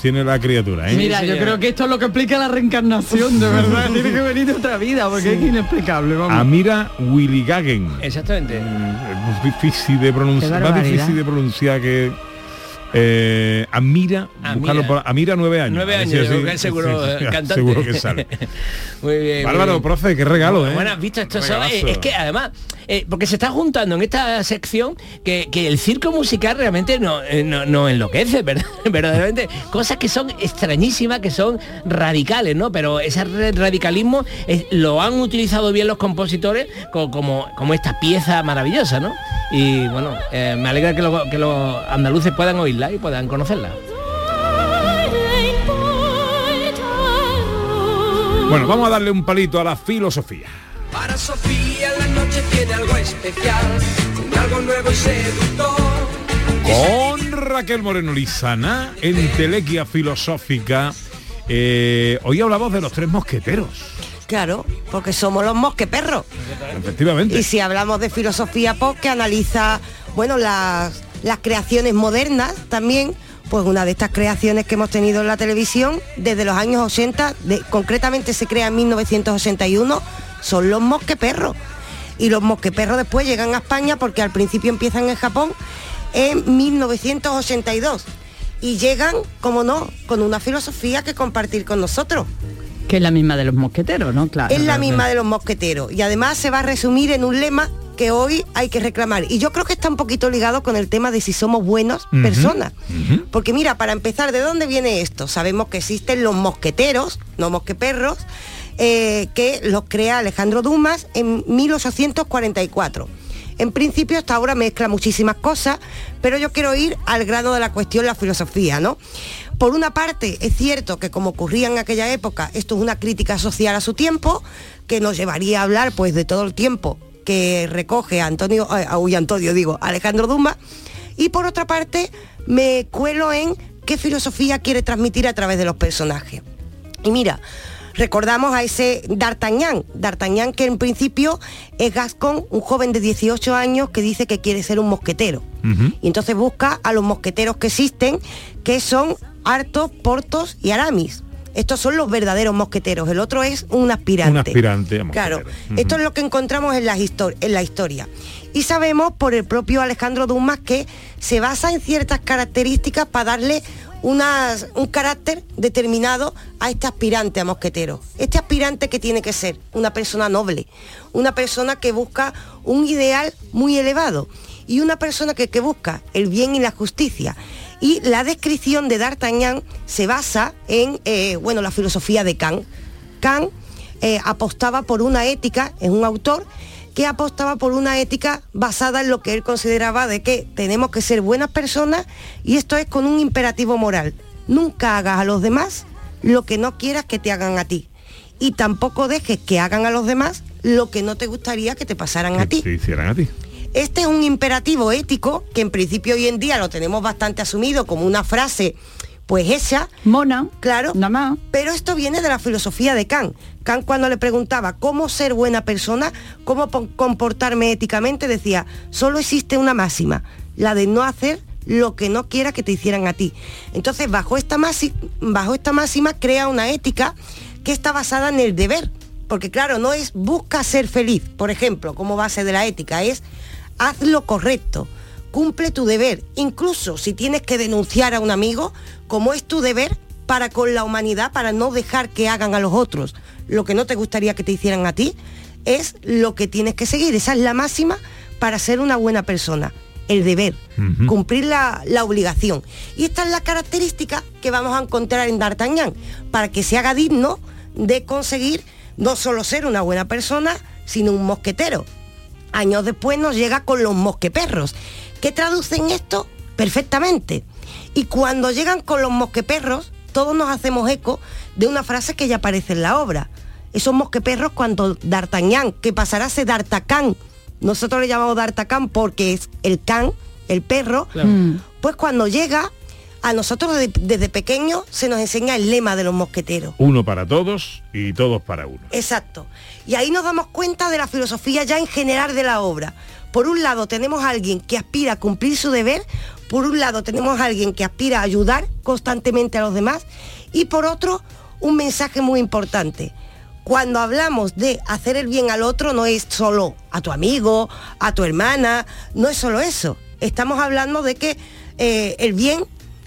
Tiene la criatura, ¿eh? Mira, yo creo que esto es lo que explica la reencarnación, de verdad. Tiene que venir de otra vida, porque es inexplicable, vamos. Amira Willigagen. Exactamente. Es difícil de pronunciar, más difícil de pronunciar que eh, Amira, Amira. buscarlo por- Amira nueve años. Nueve años, es seguro sí, eh, cantante. Seguro que sale. muy bien. muy Bárbaro, bien. profe, qué regalo, ¿eh? Bueno, has visto esto eh, es que además eh, porque se está juntando en esta sección que, que el circo musical realmente no, eh, no, no enloquece ¿verdad? verdaderamente cosas que son extrañísimas que son radicales no pero ese ra- radicalismo eh, lo han utilizado bien los compositores co- como, como esta pieza maravillosa no y bueno eh, me alegra que, lo- que los andaluces puedan oírla y puedan conocerla Bueno, vamos a darle un palito a la filosofía. Para Sofía la noche tiene algo especial, un algo nuevo y seductor. Con Raquel Moreno Lizana, en Telequia Filosófica. Eh, hoy hablamos de los tres mosqueteros, Claro, porque somos los mosqueperros. efectivamente. Y si hablamos de filosofía pop que analiza, bueno, las, las creaciones modernas también, pues una de estas creaciones que hemos tenido en la televisión desde los años 80, de- concretamente se crea en 1981, son los mosqueperros. Y los mosqueperros después llegan a España porque al principio empiezan en Japón en 1982. Y llegan, como no, con una filosofía que compartir con nosotros. Que es la misma de los mosqueteros, ¿no? Claro. Es la claro, misma claro. de los mosqueteros y además se va a resumir en un lema que hoy hay que reclamar. Y yo creo que está un poquito ligado con el tema de si somos buenas personas. Porque mira, para empezar, ¿de dónde viene esto? Sabemos que existen los mosqueteros, no mosqueperros, eh, que los crea Alejandro Dumas en 1844. En principio hasta ahora mezcla muchísimas cosas, pero yo quiero ir al grano de la cuestión, la filosofía, ¿no? Por una parte, es cierto que como ocurría en aquella época, esto es una crítica social a su tiempo, que nos llevaría a hablar pues de todo el tiempo que recoge Antonio, eh, uy, Antonio digo, Alejandro Dumas, y por otra parte me cuelo en qué filosofía quiere transmitir a través de los personajes. Y mira, recordamos a ese D'Artagnan, D'Artagnan que en principio es Gascon, un joven de 18 años que dice que quiere ser un mosquetero. Y entonces busca a los mosqueteros que existen, que son Artos, Portos y Aramis. Estos son los verdaderos mosqueteros, el otro es un aspirante. Un aspirante Claro, esto es lo que encontramos en la, en la historia. Y sabemos por el propio Alejandro Dumas que se basa en ciertas características para darle unas- un carácter determinado a este aspirante a mosquetero. Este aspirante que tiene que ser una persona noble, una persona que busca un ideal muy elevado y una persona que, que busca el bien y la justicia. Y la descripción de D'Artagnan se basa en eh, bueno, la filosofía de Kant. Kant eh, apostaba por una ética, es un autor que apostaba por una ética basada en lo que él consideraba de que tenemos que ser buenas personas y esto es con un imperativo moral. Nunca hagas a los demás lo que no quieras que te hagan a ti. Y tampoco dejes que hagan a los demás lo que no te gustaría que te pasaran a ti. Te hicieran a ti. Este es un imperativo ético que en principio hoy en día lo tenemos bastante asumido como una frase pues hecha. Mona. Claro. Nada más. Pero esto viene de la filosofía de Kant. Kant cuando le preguntaba cómo ser buena persona, cómo po- comportarme éticamente, decía, solo existe una máxima, la de no hacer lo que no quiera que te hicieran a ti. Entonces, bajo esta, bajo esta máxima crea una ética que está basada en el deber. Porque claro, no es busca ser feliz, por ejemplo, como base de la ética, es haz lo correcto. cumple tu deber, incluso si tienes que denunciar a un amigo, como es tu deber para con la humanidad, para no dejar que hagan a los otros lo que no te gustaría que te hicieran a ti, es lo que tienes que seguir. Esa es la máxima para ser una buena persona, el deber, cumplir la, la obligación. Y esta es la característica que vamos a encontrar en D'Artagnan, para que se haga digno de conseguir no solo ser una buena persona, sino un mosquetero. Años después nos llega con los mosqueperros, que traducen esto perfectamente. Y cuando llegan con los mosqueperros, todos nos hacemos eco de una frase que ya aparece en la obra. Esos mosqueperros cuando D'Artagnan, que pasará a ser D'Artacán, nosotros le llamamos D'Artacán porque es el can, el perro, pues cuando llega, a nosotros de- desde pequeños se nos enseña el lema de los mosqueteros. Uno para todos y todos para uno. Exacto. Y ahí nos damos cuenta de la filosofía ya en general de la obra. Por un lado tenemos a alguien que aspira a cumplir su deber, por un lado tenemos a alguien que aspira a ayudar constantemente a los demás y por otro un mensaje muy importante. Cuando hablamos de hacer el bien al otro no es solo a tu amigo, a tu hermana, no es solo eso. Estamos hablando de que eh, el bien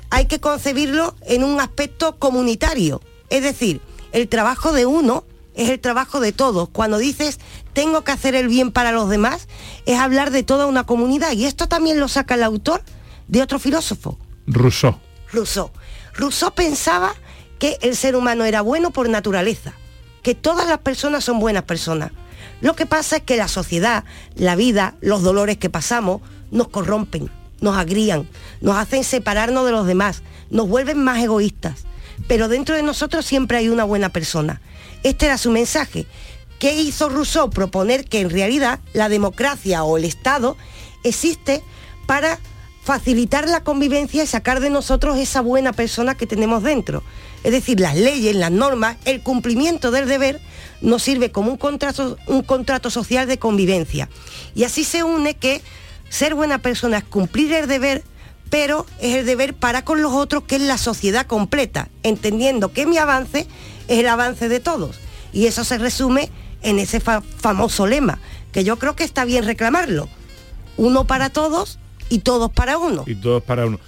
hay que concebirlo en un aspecto comunitario. Es decir, el trabajo de uno es el trabajo de todos. Cuando dices tengo que hacer el bien para los demás, es hablar de toda una comunidad. Y esto también lo saca el autor de otro filósofo, Rousseau. Rousseau. Rousseau pensaba que el ser humano era bueno por naturaleza, que todas las personas son buenas personas. Lo que pasa es que la sociedad, la vida, los dolores que pasamos, nos corrompen, nos agrían, nos hacen separarnos de los demás, nos vuelven más egoístas. Pero dentro de nosotros siempre hay una buena persona. Este era su mensaje. ¿Qué hizo Rousseau? Proponer que en realidad la democracia o el Estado existe para facilitar la convivencia y sacar de nosotros esa buena persona que tenemos dentro. Es decir, las leyes, las normas, el cumplimiento del deber nos sirve como un contrato, un contrato social de convivencia. Y así se une que ser buena persona es cumplir el deber, pero es el deber para con los otros, que es la sociedad completa, entendiendo que mi avance es el avance de todos. Y eso se resume en ese fa- famoso lema, que yo creo que está bien reclamarlo. Uno para todos y todos para uno. Y todos para uno.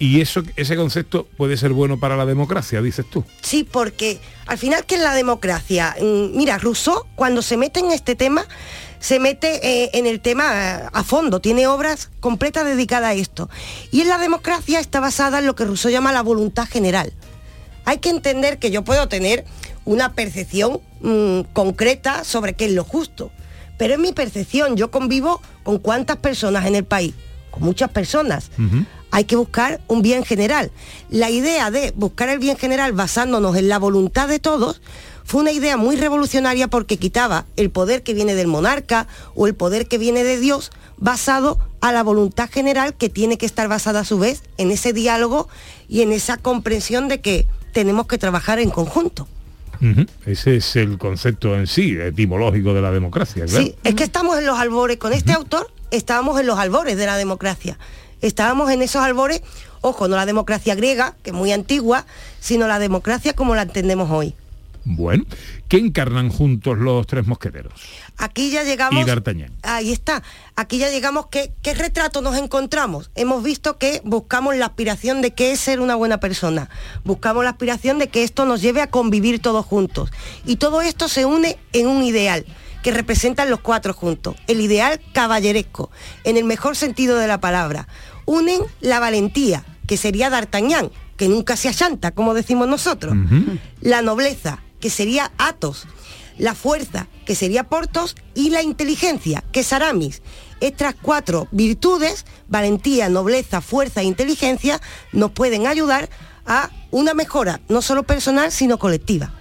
Y eso, ese concepto puede ser bueno para la democracia, dices tú. Sí, porque al final que es la democracia. Mm, Mira, Rousseau cuando se mete en este tema, se mete eh, en el tema eh, a fondo, tiene obras completas dedicadas a esto. Y en la democracia está basada en lo que Rousseau llama la voluntad general. Hay que entender que yo puedo tener una percepción mm, concreta sobre qué es lo justo, pero es mi percepción, yo convivo con cuántas personas en el país, con muchas personas hay que buscar un bien general. La idea de buscar el bien general basándonos en la voluntad de todos fue una idea muy revolucionaria porque quitaba el poder que viene del monarca o el poder que viene de Dios basado a la voluntad general que tiene que estar basada a su vez en ese diálogo y en esa comprensión de que tenemos que trabajar en conjunto. Ese es el concepto en sí, etimológico de la democracia. Claro. Sí, es que estamos en los albores, con este autor estábamos en los albores de la democracia. Estábamos en esos albores, ojo, no la democracia griega, que es muy antigua, sino la democracia como la entendemos hoy. Bueno, ¿qué encarnan juntos los tres mosqueteros? Aquí ya llegamos... Y D'Artagnan. Ahí está. Aquí ya llegamos, que, ¿qué retrato nos encontramos? Hemos visto que buscamos la aspiración de qué es ser una buena persona. Buscamos la aspiración de que esto nos lleve a convivir todos juntos. Y todo esto se une en un ideal que representan los cuatro juntos. El ideal caballeresco, en el mejor sentido de la palabra. Unen la valentía, que sería D'Artagnan, que nunca se achanta, como decimos nosotros. La nobleza, que sería Athos la fuerza, que sería Portos, y la inteligencia, que es Aramis. Estas cuatro virtudes, valentía, nobleza, fuerza e inteligencia, nos pueden ayudar a una mejora, no solo personal, sino colectiva.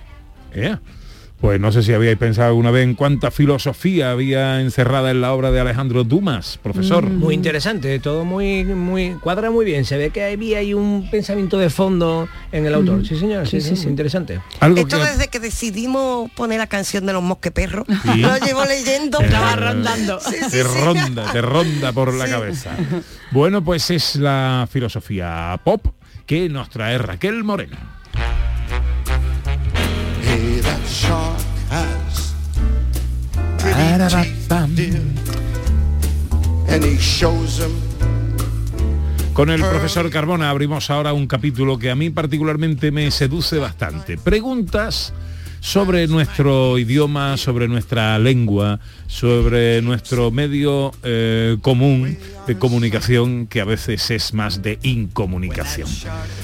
Pues no sé si habíais pensado alguna vez en cuánta filosofía había encerrada en la obra de Alejandro Dumas, profesor. Muy interesante, todo muy, muy, cuadra muy bien. Se ve que había ahí un pensamiento de fondo en el autor. Sí, señor, sí, sí, sí, interesante. Esto desde que decidimos poner la canción de los mosqueperros, Sí. lo llevo leyendo. Estaba rondando. Sí, sí, te sí. ronda, te ronda por la cabeza. Bueno, pues es la filosofía pop que nos trae Raquel Moreno. Shark has pretty teeth, dear. And he shows them Con el profesor Carbona abrimos ahora un capítulo que a mí particularmente me seduce bastante. Preguntas sobre nuestro idioma, sobre nuestra lengua, sobre nuestro medio eh, común de comunicación que a veces es más de incomunicación.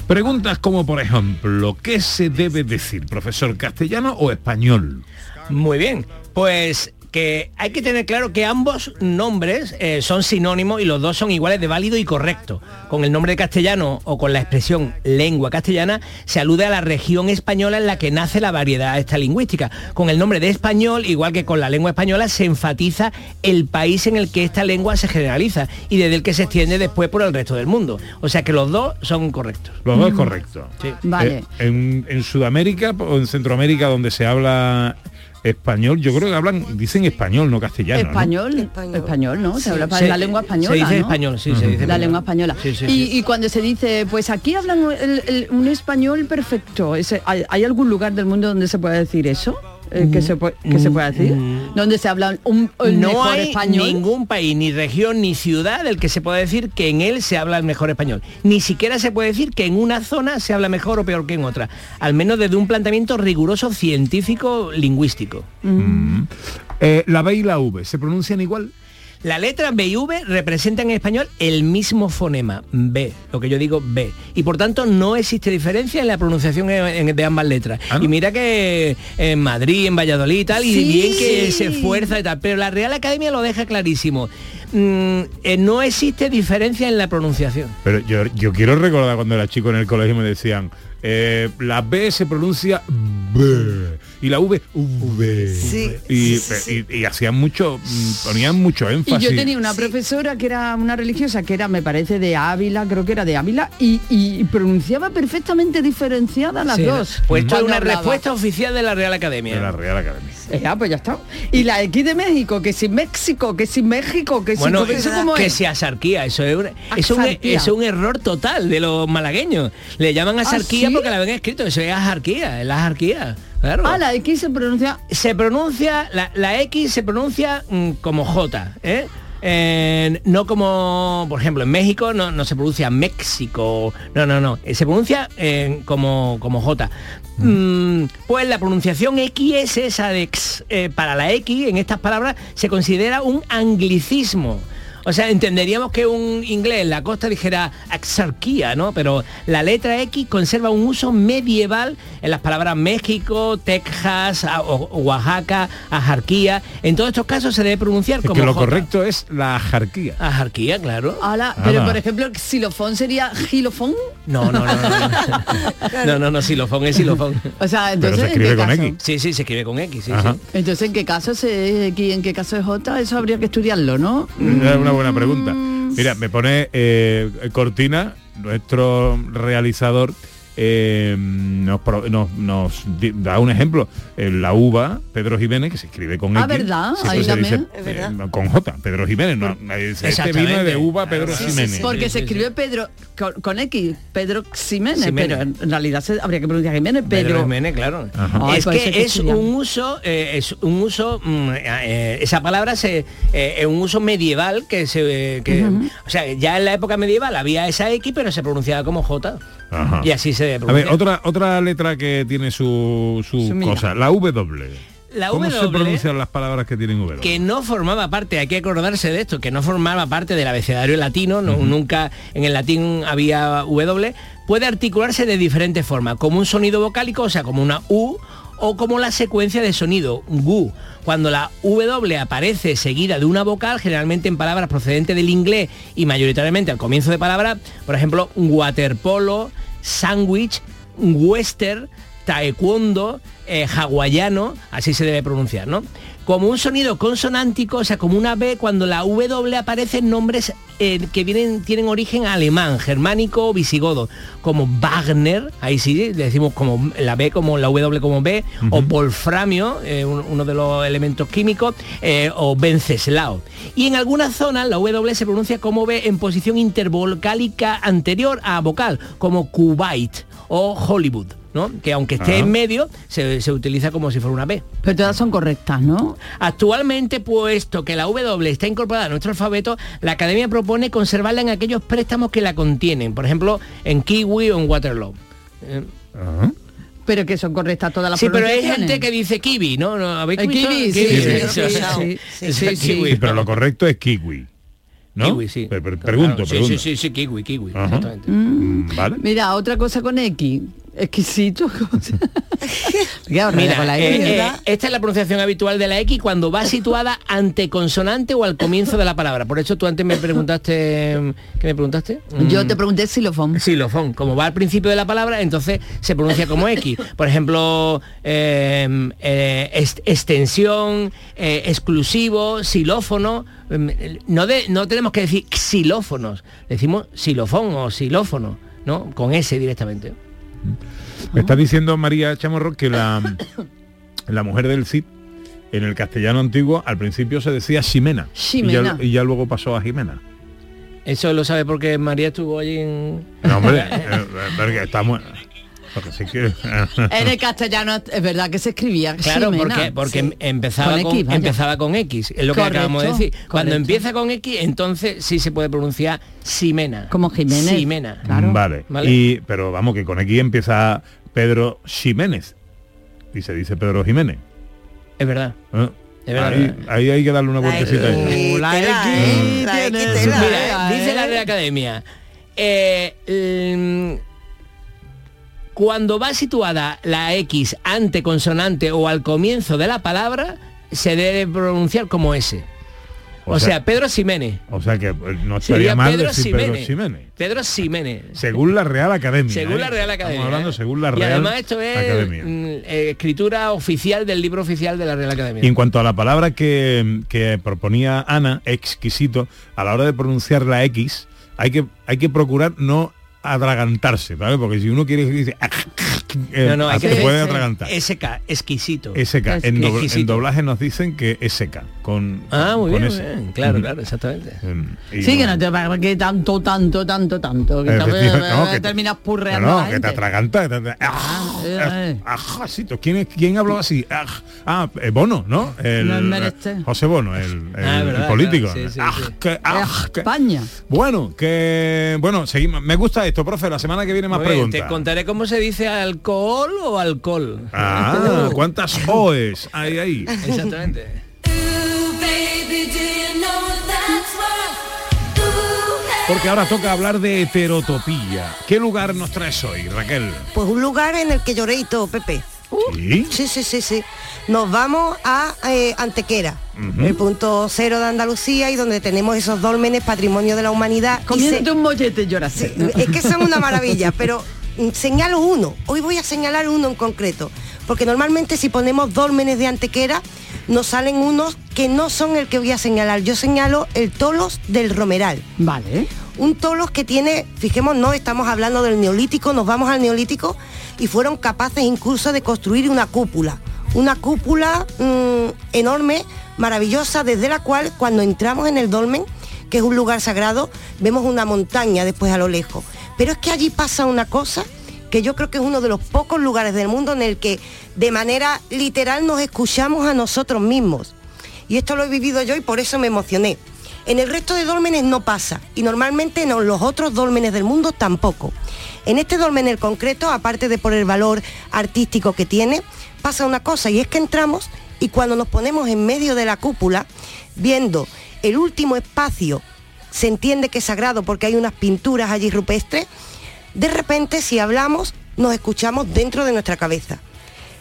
Preguntas como por ejemplo, ¿qué se debe decir, profesor, castellano o español? Muy bien, pues que hay que tener claro que ambos nombres eh, son sinónimos y los dos son iguales de válido y correcto. Con el nombre de castellano o con la expresión lengua castellana se alude a la región española en la que nace la variedad esta lingüística. Con el nombre de español, igual que con la lengua española, se enfatiza el país en el que esta lengua se generaliza y desde el que se extiende después por el resto del mundo. O sea que los dos son correctos. Los dos es correcto. Vale. Eh, en, en Sudamérica o en Centroamérica donde se habla español, yo creo que hablan, dicen español, no castellano. ¿no? Español, español, ¿no? Se habla Se- la lengua española, Se dice ¿no? español, sí, se dice La español. lengua española. Sí, sí, y, sí. y cuando se dice, pues aquí hablan el- el- un español perfecto, ¿hay, hay algún lugar del mundo donde se puede decir eso? Eh, que, se puede, que se puede decir? Donde se habla un, el no mejor hay español. ningún país, ni región, ni ciudad del que se pueda decir que en él se habla el mejor español. Ni siquiera se puede decir que en una zona se habla mejor o peor que en otra. Al menos desde un planteamiento riguroso científico lingüístico. Eh, la B y la V, ¿se pronuncian igual? La letra B y V representan en español el mismo fonema, B, lo que yo digo B. Y por tanto no existe diferencia en la pronunciación en- en- de ambas letras. Y mira que en Madrid, en Valladolid y tal, y bien que se esfuerza y tal, pero la Real Academia lo deja clarísimo. Mm, eh, no existe diferencia en la pronunciación. Pero yo, yo quiero recordar cuando era chico en el colegio me decían, eh, la B se pronuncia B y la V, V. Sí, y, sí, y- y hacían mucho, mm, ponían mucho Y énfasis. yo tenía una profesora que era una religiosa, que era, me parece, de Ávila, creo que era de Ávila, y, y pronunciaba perfectamente diferenciadas las Sí, dos. Pues esto es una hablaba. respuesta oficial de la Real Academia. De la Real Academia. Eh, ah, pues ya está. Y la X de México, que si México, que si México, que si Bueno, eso que es. se asarquía, eso es, un, es, un, es un error total de los malagueños. Le llaman asarquía ¿Ah, sí? porque la ven escrito, eso es asarquía, es la asarquía. Claro. Ah, la X se pronuncia. Se pronuncia, la, la X se pronuncia mm, como J, ¿eh? Eh, no como, por ejemplo, en México no, no se pronuncia México, no, no, no, eh, se pronuncia eh, como, como J. Mm, pues la pronunciación XS, esa de X, eh, para la X en estas palabras se considera un anglicismo. O sea, entenderíamos que un inglés en la costa dijera axarquía, ¿no? Pero la letra X conserva un uso medieval en las palabras México, Texas, Oaxaca, ajarquía. En todos estos casos se debe pronunciar Es como que lo J. correcto es la jarquía. Ajarquía, claro. Ala, pero Ala. por ejemplo, xilofón sería gilofón. No, no, no, no. No, no, no, no, xilofón es xilofón. O sea, Pero entonces se ¿en escribe qué con caso? X. Sí, sí, se escribe con X, sí, Ajá. sí. Entonces, ¿en qué caso es X, en qué caso es J? Eso habría que estudiarlo, ¿no? Una buena pregunta. Mira, me pone eh, Cortina, nuestro realizador, eh, nos, da un ejemplo. Eh, la uva, Pedro Jiménez, que se escribe con Ah, X. ¿verdad? Ahí se también. dice, eh, con J, Pedro Jiménez. No, este vino de uva Pedro Jiménez. Porque se escribe Pedro con, con X, Pedro Ximénez, Ximénez. pero en realidad se- habría que pronunciar Jiménez, Pedro Pedro. Jiménez, claro. Ay, es que es un uso, eh, es un uso, mm, eh, esa palabra se, eh, es un uso medieval que se, que, o sea, ya en la época medieval había esa X, pero se pronunciaba como J. Ajá. Y así se A pronuncia. ver, otra, otra letra que tiene su, su cosa, la W. La ¿Cómo se pronuncian las palabras que tienen W? que no formaba parte, hay que acordarse de esto, que no formaba parte del abecedario latino, no, nunca en el latín había W, puede articularse de diferentes formas, como un sonido vocálico, o sea, como una U, o como la secuencia de sonido, GU. Cuando la W aparece seguida de una vocal, generalmente en palabras procedentes del inglés y mayoritariamente al comienzo de palabra, por ejemplo, waterpolo, sándwich, western, taekwondo, eh, hawaiano, así se debe pronunciar, ¿no? Como un sonido consonántico, o sea, como una B, cuando la W aparece en nombres eh, que vienen, tienen origen alemán, germánico o visigodo, como Wagner, ahí sí, le decimos como la B como la W como B, o wolframio, eh, un- uno de los elementos químicos, eh, o Venceslao. Y en algunas zonas la W se pronuncia como B en posición intervocálica anterior a vocal, como Kuwait o Hollywood. ¿no? Que aunque esté en medio, se, se utiliza como si fuera una B. Pero todas son correctas, ¿no? Actualmente, puesto que la W está incorporada a nuestro alfabeto, la Academia propone conservarla en aquellos préstamos que la contienen, por ejemplo, en Kiwi o en Waterloo. Eh, Pero que son correctas todas las Sí, pero hay gente que dice kiwi, ¿no? ¿No? ¿Habéis kiwi, sí, sí, Eso, sí, eso, sí, eso, sí, sí. kiwi. Sí, pero lo correcto es kiwi. ¿No? Kiwi, sí. Claro, pregunto, sí, pregunto. Sí, sí, sí, kiwi, kiwi, Ajá. exactamente. Mm, ¿Vale? Mira, otra cosa con X. Exquisito. Mira, con la eh, X, eh, esta es la pronunciación habitual de la X cuando va situada ante consonante o al comienzo de la palabra. Por eso tú antes me preguntaste, ¿qué me preguntaste? Yo Mm, te pregunté xilofón. Xilofón, como va al principio de la palabra, entonces se pronuncia como X. Por ejemplo, eh, eh, est- extensión, eh, exclusivo, xilófono. eh, No, de- no tenemos que decir xilófonos, decimos xilofón o xilófono, ¿no? Con S directamente. Me está diciendo María Chamorro que la, la mujer del Cid en el castellano antiguo al principio se decía Ximena. Ximena. Y ya, y ya luego pasó a Jimena. Eso lo sabe porque María estuvo allí en... No, hombre, eh, eh, porque estamos... Porque sí que... En el castellano es verdad que se escribía Claro, Ximena. porque, porque Sí. empezaba, Con con, X, empezaba con X, es lo que acabamos de decir. Cuando correcto. empieza con X, entonces sí se puede pronunciar Ximena. Como Jiménez. Ximena. Vale. Vale. Y, pero vamos, que con X empieza Pedro Ximénez. Y se dice Pedro Jiménez. Es verdad. ¿eh? Ahí, hay que darle una vueltecita. dice la. Real Academia. eh, cuando va situada la X ante consonante o al comienzo de la palabra, se debe pronunciar como S. O, O sea, sea- Pedro Ximénez. O sea que eh, no estaría mal Pedro decir Pedro Ximénez. Pedro Ximénez. Según la Real Academia. Según ¿eh? la Real Academia. Estamos hablando según la Y Real además esto es Academia. mm, eh, escritura oficial del libro oficial de la Real Academia. Y en cuanto a la palabra que, que proponía Ana, exquisito, a la hora de pronunciar la X, hay que, hay que procurar no atragantarse, ¿vale? Porque si uno quiere decir, eh, no, no, hay que puede decir atragantar. SK, exquisito. SK. En, en Exquisito. doblaje nos dicen que es seca, con, Ah, muy con bien, ese. muy bien. Claro, Ujú. claro, exactamente. Em, y Sí, que no te va que tanto, tanto, tanto, tanto. Que te- no, que te- terminas purreando no, que te atraganta. que te- ah, eh, eh. ah, ajacito. ¿Quién, es- ¿Quién habló así? Ah, ah, eh, Bono, ¿no? El, No es menester. José Bono, el, el- Ah, el verdad, político. Ah, ah, España. Bueno, que bueno, seguimos. Me gusta esto, profe. La semana que viene más preguntas. Te contaré cómo se dice alcohol o alcohol. Ah, ¿cuántas OEs hay ahí? Exactamente. Porque ahora toca hablar de heterotopía. ¿Qué lugar nos traes hoy, Raquel? Pues un lugar en el que lloré y todo, Pepe. ¿Sí? Sí, sí, sí, sí. Nos vamos a eh, Antequera, el punto cero de Andalucía y donde tenemos esos dólmenes patrimonio de la humanidad. Comiéndote se- un mollete lloraste. Es que son una maravilla, pero señalo uno. Hoy voy a señalar uno en concreto. Porque normalmente si ponemos dólmenes de Antequera, nos salen unos que no son el que voy a señalar. Yo señalo el tolos del Romeral. Vale. Un tolos que tiene, fijemos, no estamos hablando del neolítico, nos vamos al neolítico y fueron capaces incluso de construir una cúpula. Una cúpula mm, enorme, maravillosa, desde la cual cuando entramos en el dolmen, que es un lugar sagrado, vemos una montaña después a lo lejos. Pero es que allí pasa una cosa que yo creo que es uno de los pocos lugares del mundo en el que de manera literal nos escuchamos a nosotros mismos. Y esto lo he vivido yo y por eso me emocioné. En el resto de dólmenes no pasa y normalmente en los otros dólmenes del mundo tampoco. En este dolmen en concreto, aparte de por el valor artístico que tiene, pasa una cosa y es que entramos y cuando nos ponemos en medio de la cúpula, viendo el último espacio, se entiende que es sagrado porque hay unas pinturas allí rupestres, de repente si hablamos nos escuchamos dentro de nuestra cabeza.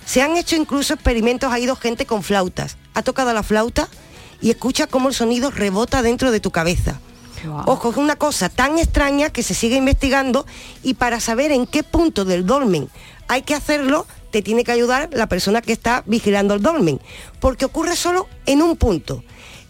Se han hecho incluso experimentos, ha ido gente con flautas, ha tocado la flauta y escucha cómo el sonido rebota dentro de tu cabeza. Ojo, es una cosa tan extraña que se sigue investigando y para saber en qué punto del dolmen hay que hacerlo, te tiene que ayudar la persona que está vigilando el dolmen, porque ocurre solo en un punto.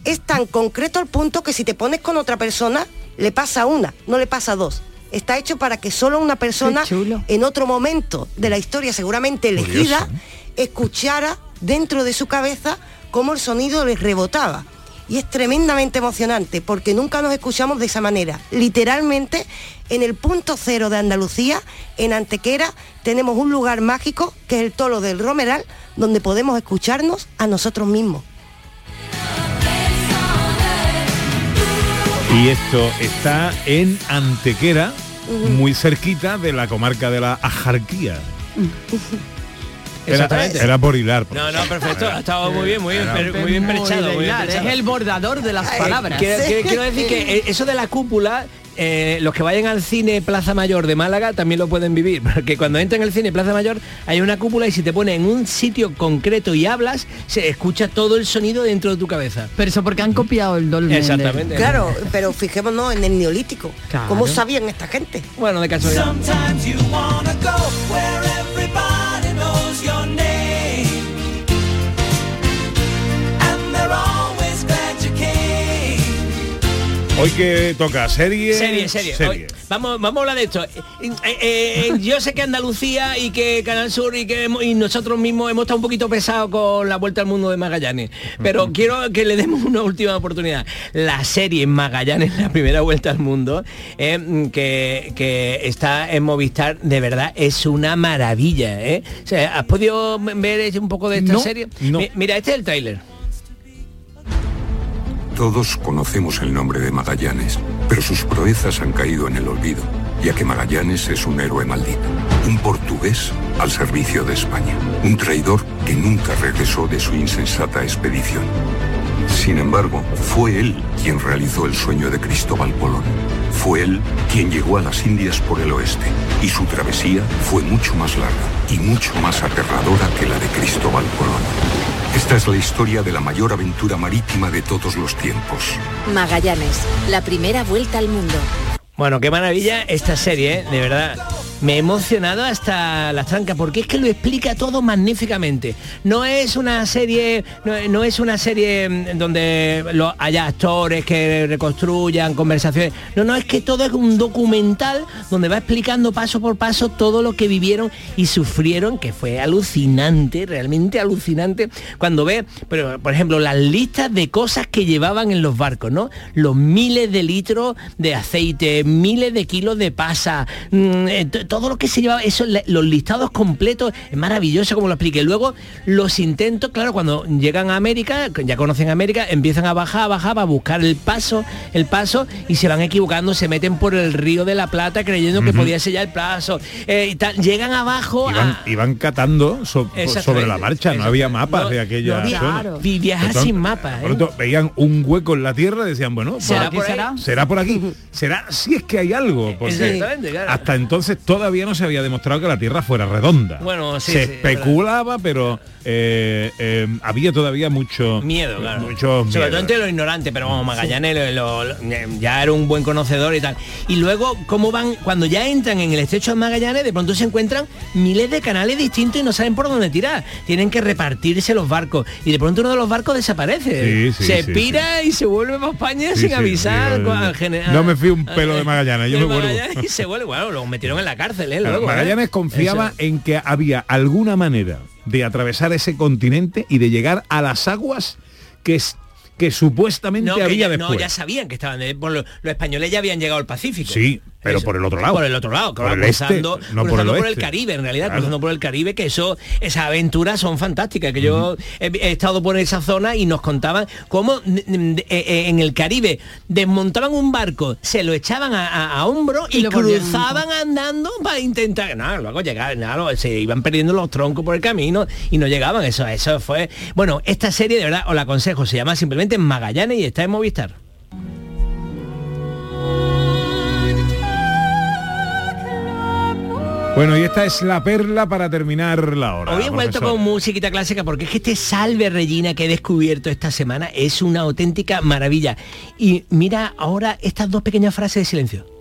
Es tan concreto el punto que si te pones con otra persona, le pasa una, no le pasa dos. Está hecho para que solo una persona en otro momento de la historia, seguramente elegida, escuchara dentro de su cabeza cómo el sonido les rebotaba. y es tremendamente emocionante porque nunca nos escuchamos de esa manera. Literalmente, en el punto cero de Andalucía, en Antequera, tenemos un lugar mágico que es el Tolo del Romeral, donde podemos escucharnos a nosotros mismos. Y esto está en Antequera, muy cerquita de la comarca de la Ajarquía. Era, por hilar. por No, no, perfecto. Ha estado muy bien, muy bien, Era- muy bien perchado. muy bien hilar, perchado. es el bordador de las palabras. Quiero, quiero- quiero decir que eh, eso de la cúpula, eh, los que vayan al cine Plaza Mayor de Málaga también lo pueden vivir, porque cuando entran en el cine Plaza Mayor hay una cúpula y si te pones en un sitio concreto y hablas, se escucha todo el sonido dentro de tu cabeza. Pero eso porque han copiado el dolmen. Exactamente. Claro, pero fijémonos en el neolítico. Claro. ¿Cómo sabían esta gente? Bueno, de casualidad. Hoy que toca serie. Serie, serie. Hoy- vamos, vamos a hablar de esto. Eh, eh, eh, yo sé que Andalucía y que Canal Sur y que hemos- y nosotros mismos hemos estado un poquito pesados con la vuelta al mundo de Magallanes. Pero quiero que le demos una última oportunidad. La serie Magallanes, la primera vuelta al mundo, eh, que, que está en Movistar, de verdad es una maravilla. O sea, ¿Has podido ver un poco de esta No, serie? no. Mi- Mira, este es el tráiler. Todos conocemos el nombre de Magallanes, pero sus proezas han caído en el olvido, ya que Magallanes es un héroe maldito, un portugués al servicio de España, un traidor que nunca regresó de su insensata expedición. Sin embargo, fue él quien realizó el sueño de Cristóbal Colón. Fue él quien llegó a las Indias por el oeste, y su travesía fue mucho más larga y mucho más aterradora que la de Cristóbal Colón. Esta es la historia de la mayor aventura marítima de todos los tiempos. Magallanes, la primera vuelta al mundo. Bueno, qué maravilla esta serie, ¿eh? de verdad. Me he emocionado hasta las trancas porque es que lo explica todo magníficamente. No es una serie, no, es una serie mm, donde lo- haya actores que reconstruyan conversaciones. No, no, es que todo es un documental donde va explicando paso por paso todo lo que vivieron y sufrieron, que fue alucinante, realmente alucinante, cuando ve, pero, por ejemplo, las listas de cosas que llevaban en los barcos, ¿no? Los miles de litros de aceite, miles de kilos de pasa, mm, eh, todo lo que se llevaba, eso, los listados completos, es maravilloso como lo explique. Luego, los intentos, claro, cuando llegan a América, ya conocen América, empiezan a bajar, a bajar, a buscar el paso, el paso, y se van equivocando, se meten por el río de la Plata creyendo que podía ser ya el paso. eh, y tal. Llegan abajo a- iban catando so- sobre la marcha, no había mapas No, de aquella no había- claro. Viajar Entonces, sin mapa, de ¿eh? pronto veían un hueco en la tierra y decían, bueno, ¿Será por aquí será por aquí. Será si es que hay algo. Porque Exactamente, claro. hasta entonces todavía no se había demostrado que la Tierra fuera redonda. Bueno, sí, se sí, es especulaba, pero eh, eh, había todavía mucho miedo, claro. mucho Sobre miedo. todo entre los ignorantes, pero vamos, Magallanes lo- lo- lo- ya era un buen conocedor y tal. Y luego, cómo van, cuando ya entran en el estrecho de Magallanes, de pronto se encuentran miles de canales distintos y no saben por dónde tirar. Tienen que repartirse los barcos. Y de pronto uno de los barcos desaparece. Sí, se pira y se vuelve para España sin avisar digo, al general. no me fío un pelo de Magallanes, yo me vuelvo. Y se vuelve, bueno, lo metieron en la cárcel, ¿eh? Luego, ¿eh? Magallanes confiaba Eso. en que había alguna manera de atravesar ese continente y de llegar a las aguas que, es- que supuestamente No, que había ya, después. no, ya sabían que estaban de- por lo- los españoles ya habían llegado al Pacífico. Sí, pero Eso. por el otro lado. Por el otro lado, Por claro, este, cruzando, no por el por el oeste. Caribe, en realidad, Claro. cruzando por el Caribe, que eso, esas aventuras son fantásticas, que yo he, he estado por esa zona y nos contaban cómo eh, eh, en el Caribe desmontaban un barco, se lo echaban a, a- a hombro y, Y lo volvían cruzaban andando para intentar, no, luego llegar, no, se iban perdiendo los troncos por el camino y no llegaban, eso, eso fue, bueno, esta serie de verdad os la aconsejo, se llama simplemente Magallanes y está en Movistar. Bueno, y esta es la perla para terminar la hora. Hoy he vuelto con musiquita clásica porque es que este Salve Regina que he descubierto esta semana es una auténtica maravilla. Y mira ahora estas dos pequeñas frases de silencio.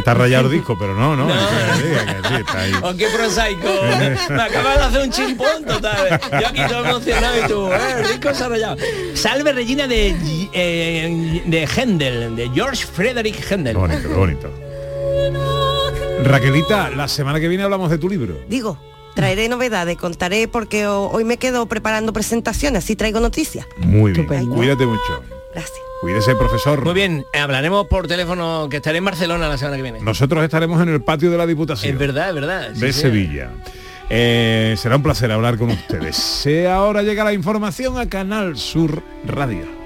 Que está rayado el disco, pero no, no. es que diga que sí, está ahí. Oh, qué prosaico. Me acabas de hacer un chimpón total. Yo aquí todo emocionado y tú, eh, el disco se ha rayado. Salve Regina de, eh, de Händel, de George Frederick Händel. Bonito, bonito. Raquelita, la semana que viene hablamos de tu libro. Digo, traeré novedades, contaré porque ho- hoy me quedo preparando presentaciones, así traigo noticias. Muy bien. Cuídate mucho. Gracias. Cuídese, profesor. Muy bien, hablaremos por teléfono que estaré en Barcelona la semana que viene. Nosotros estaremos en el patio de la Diputación. Es verdad, es verdad. sí, de sí. Sevilla. Eh, será un placer hablar con ustedes. Ahora llega la información a Canal Sur Radio.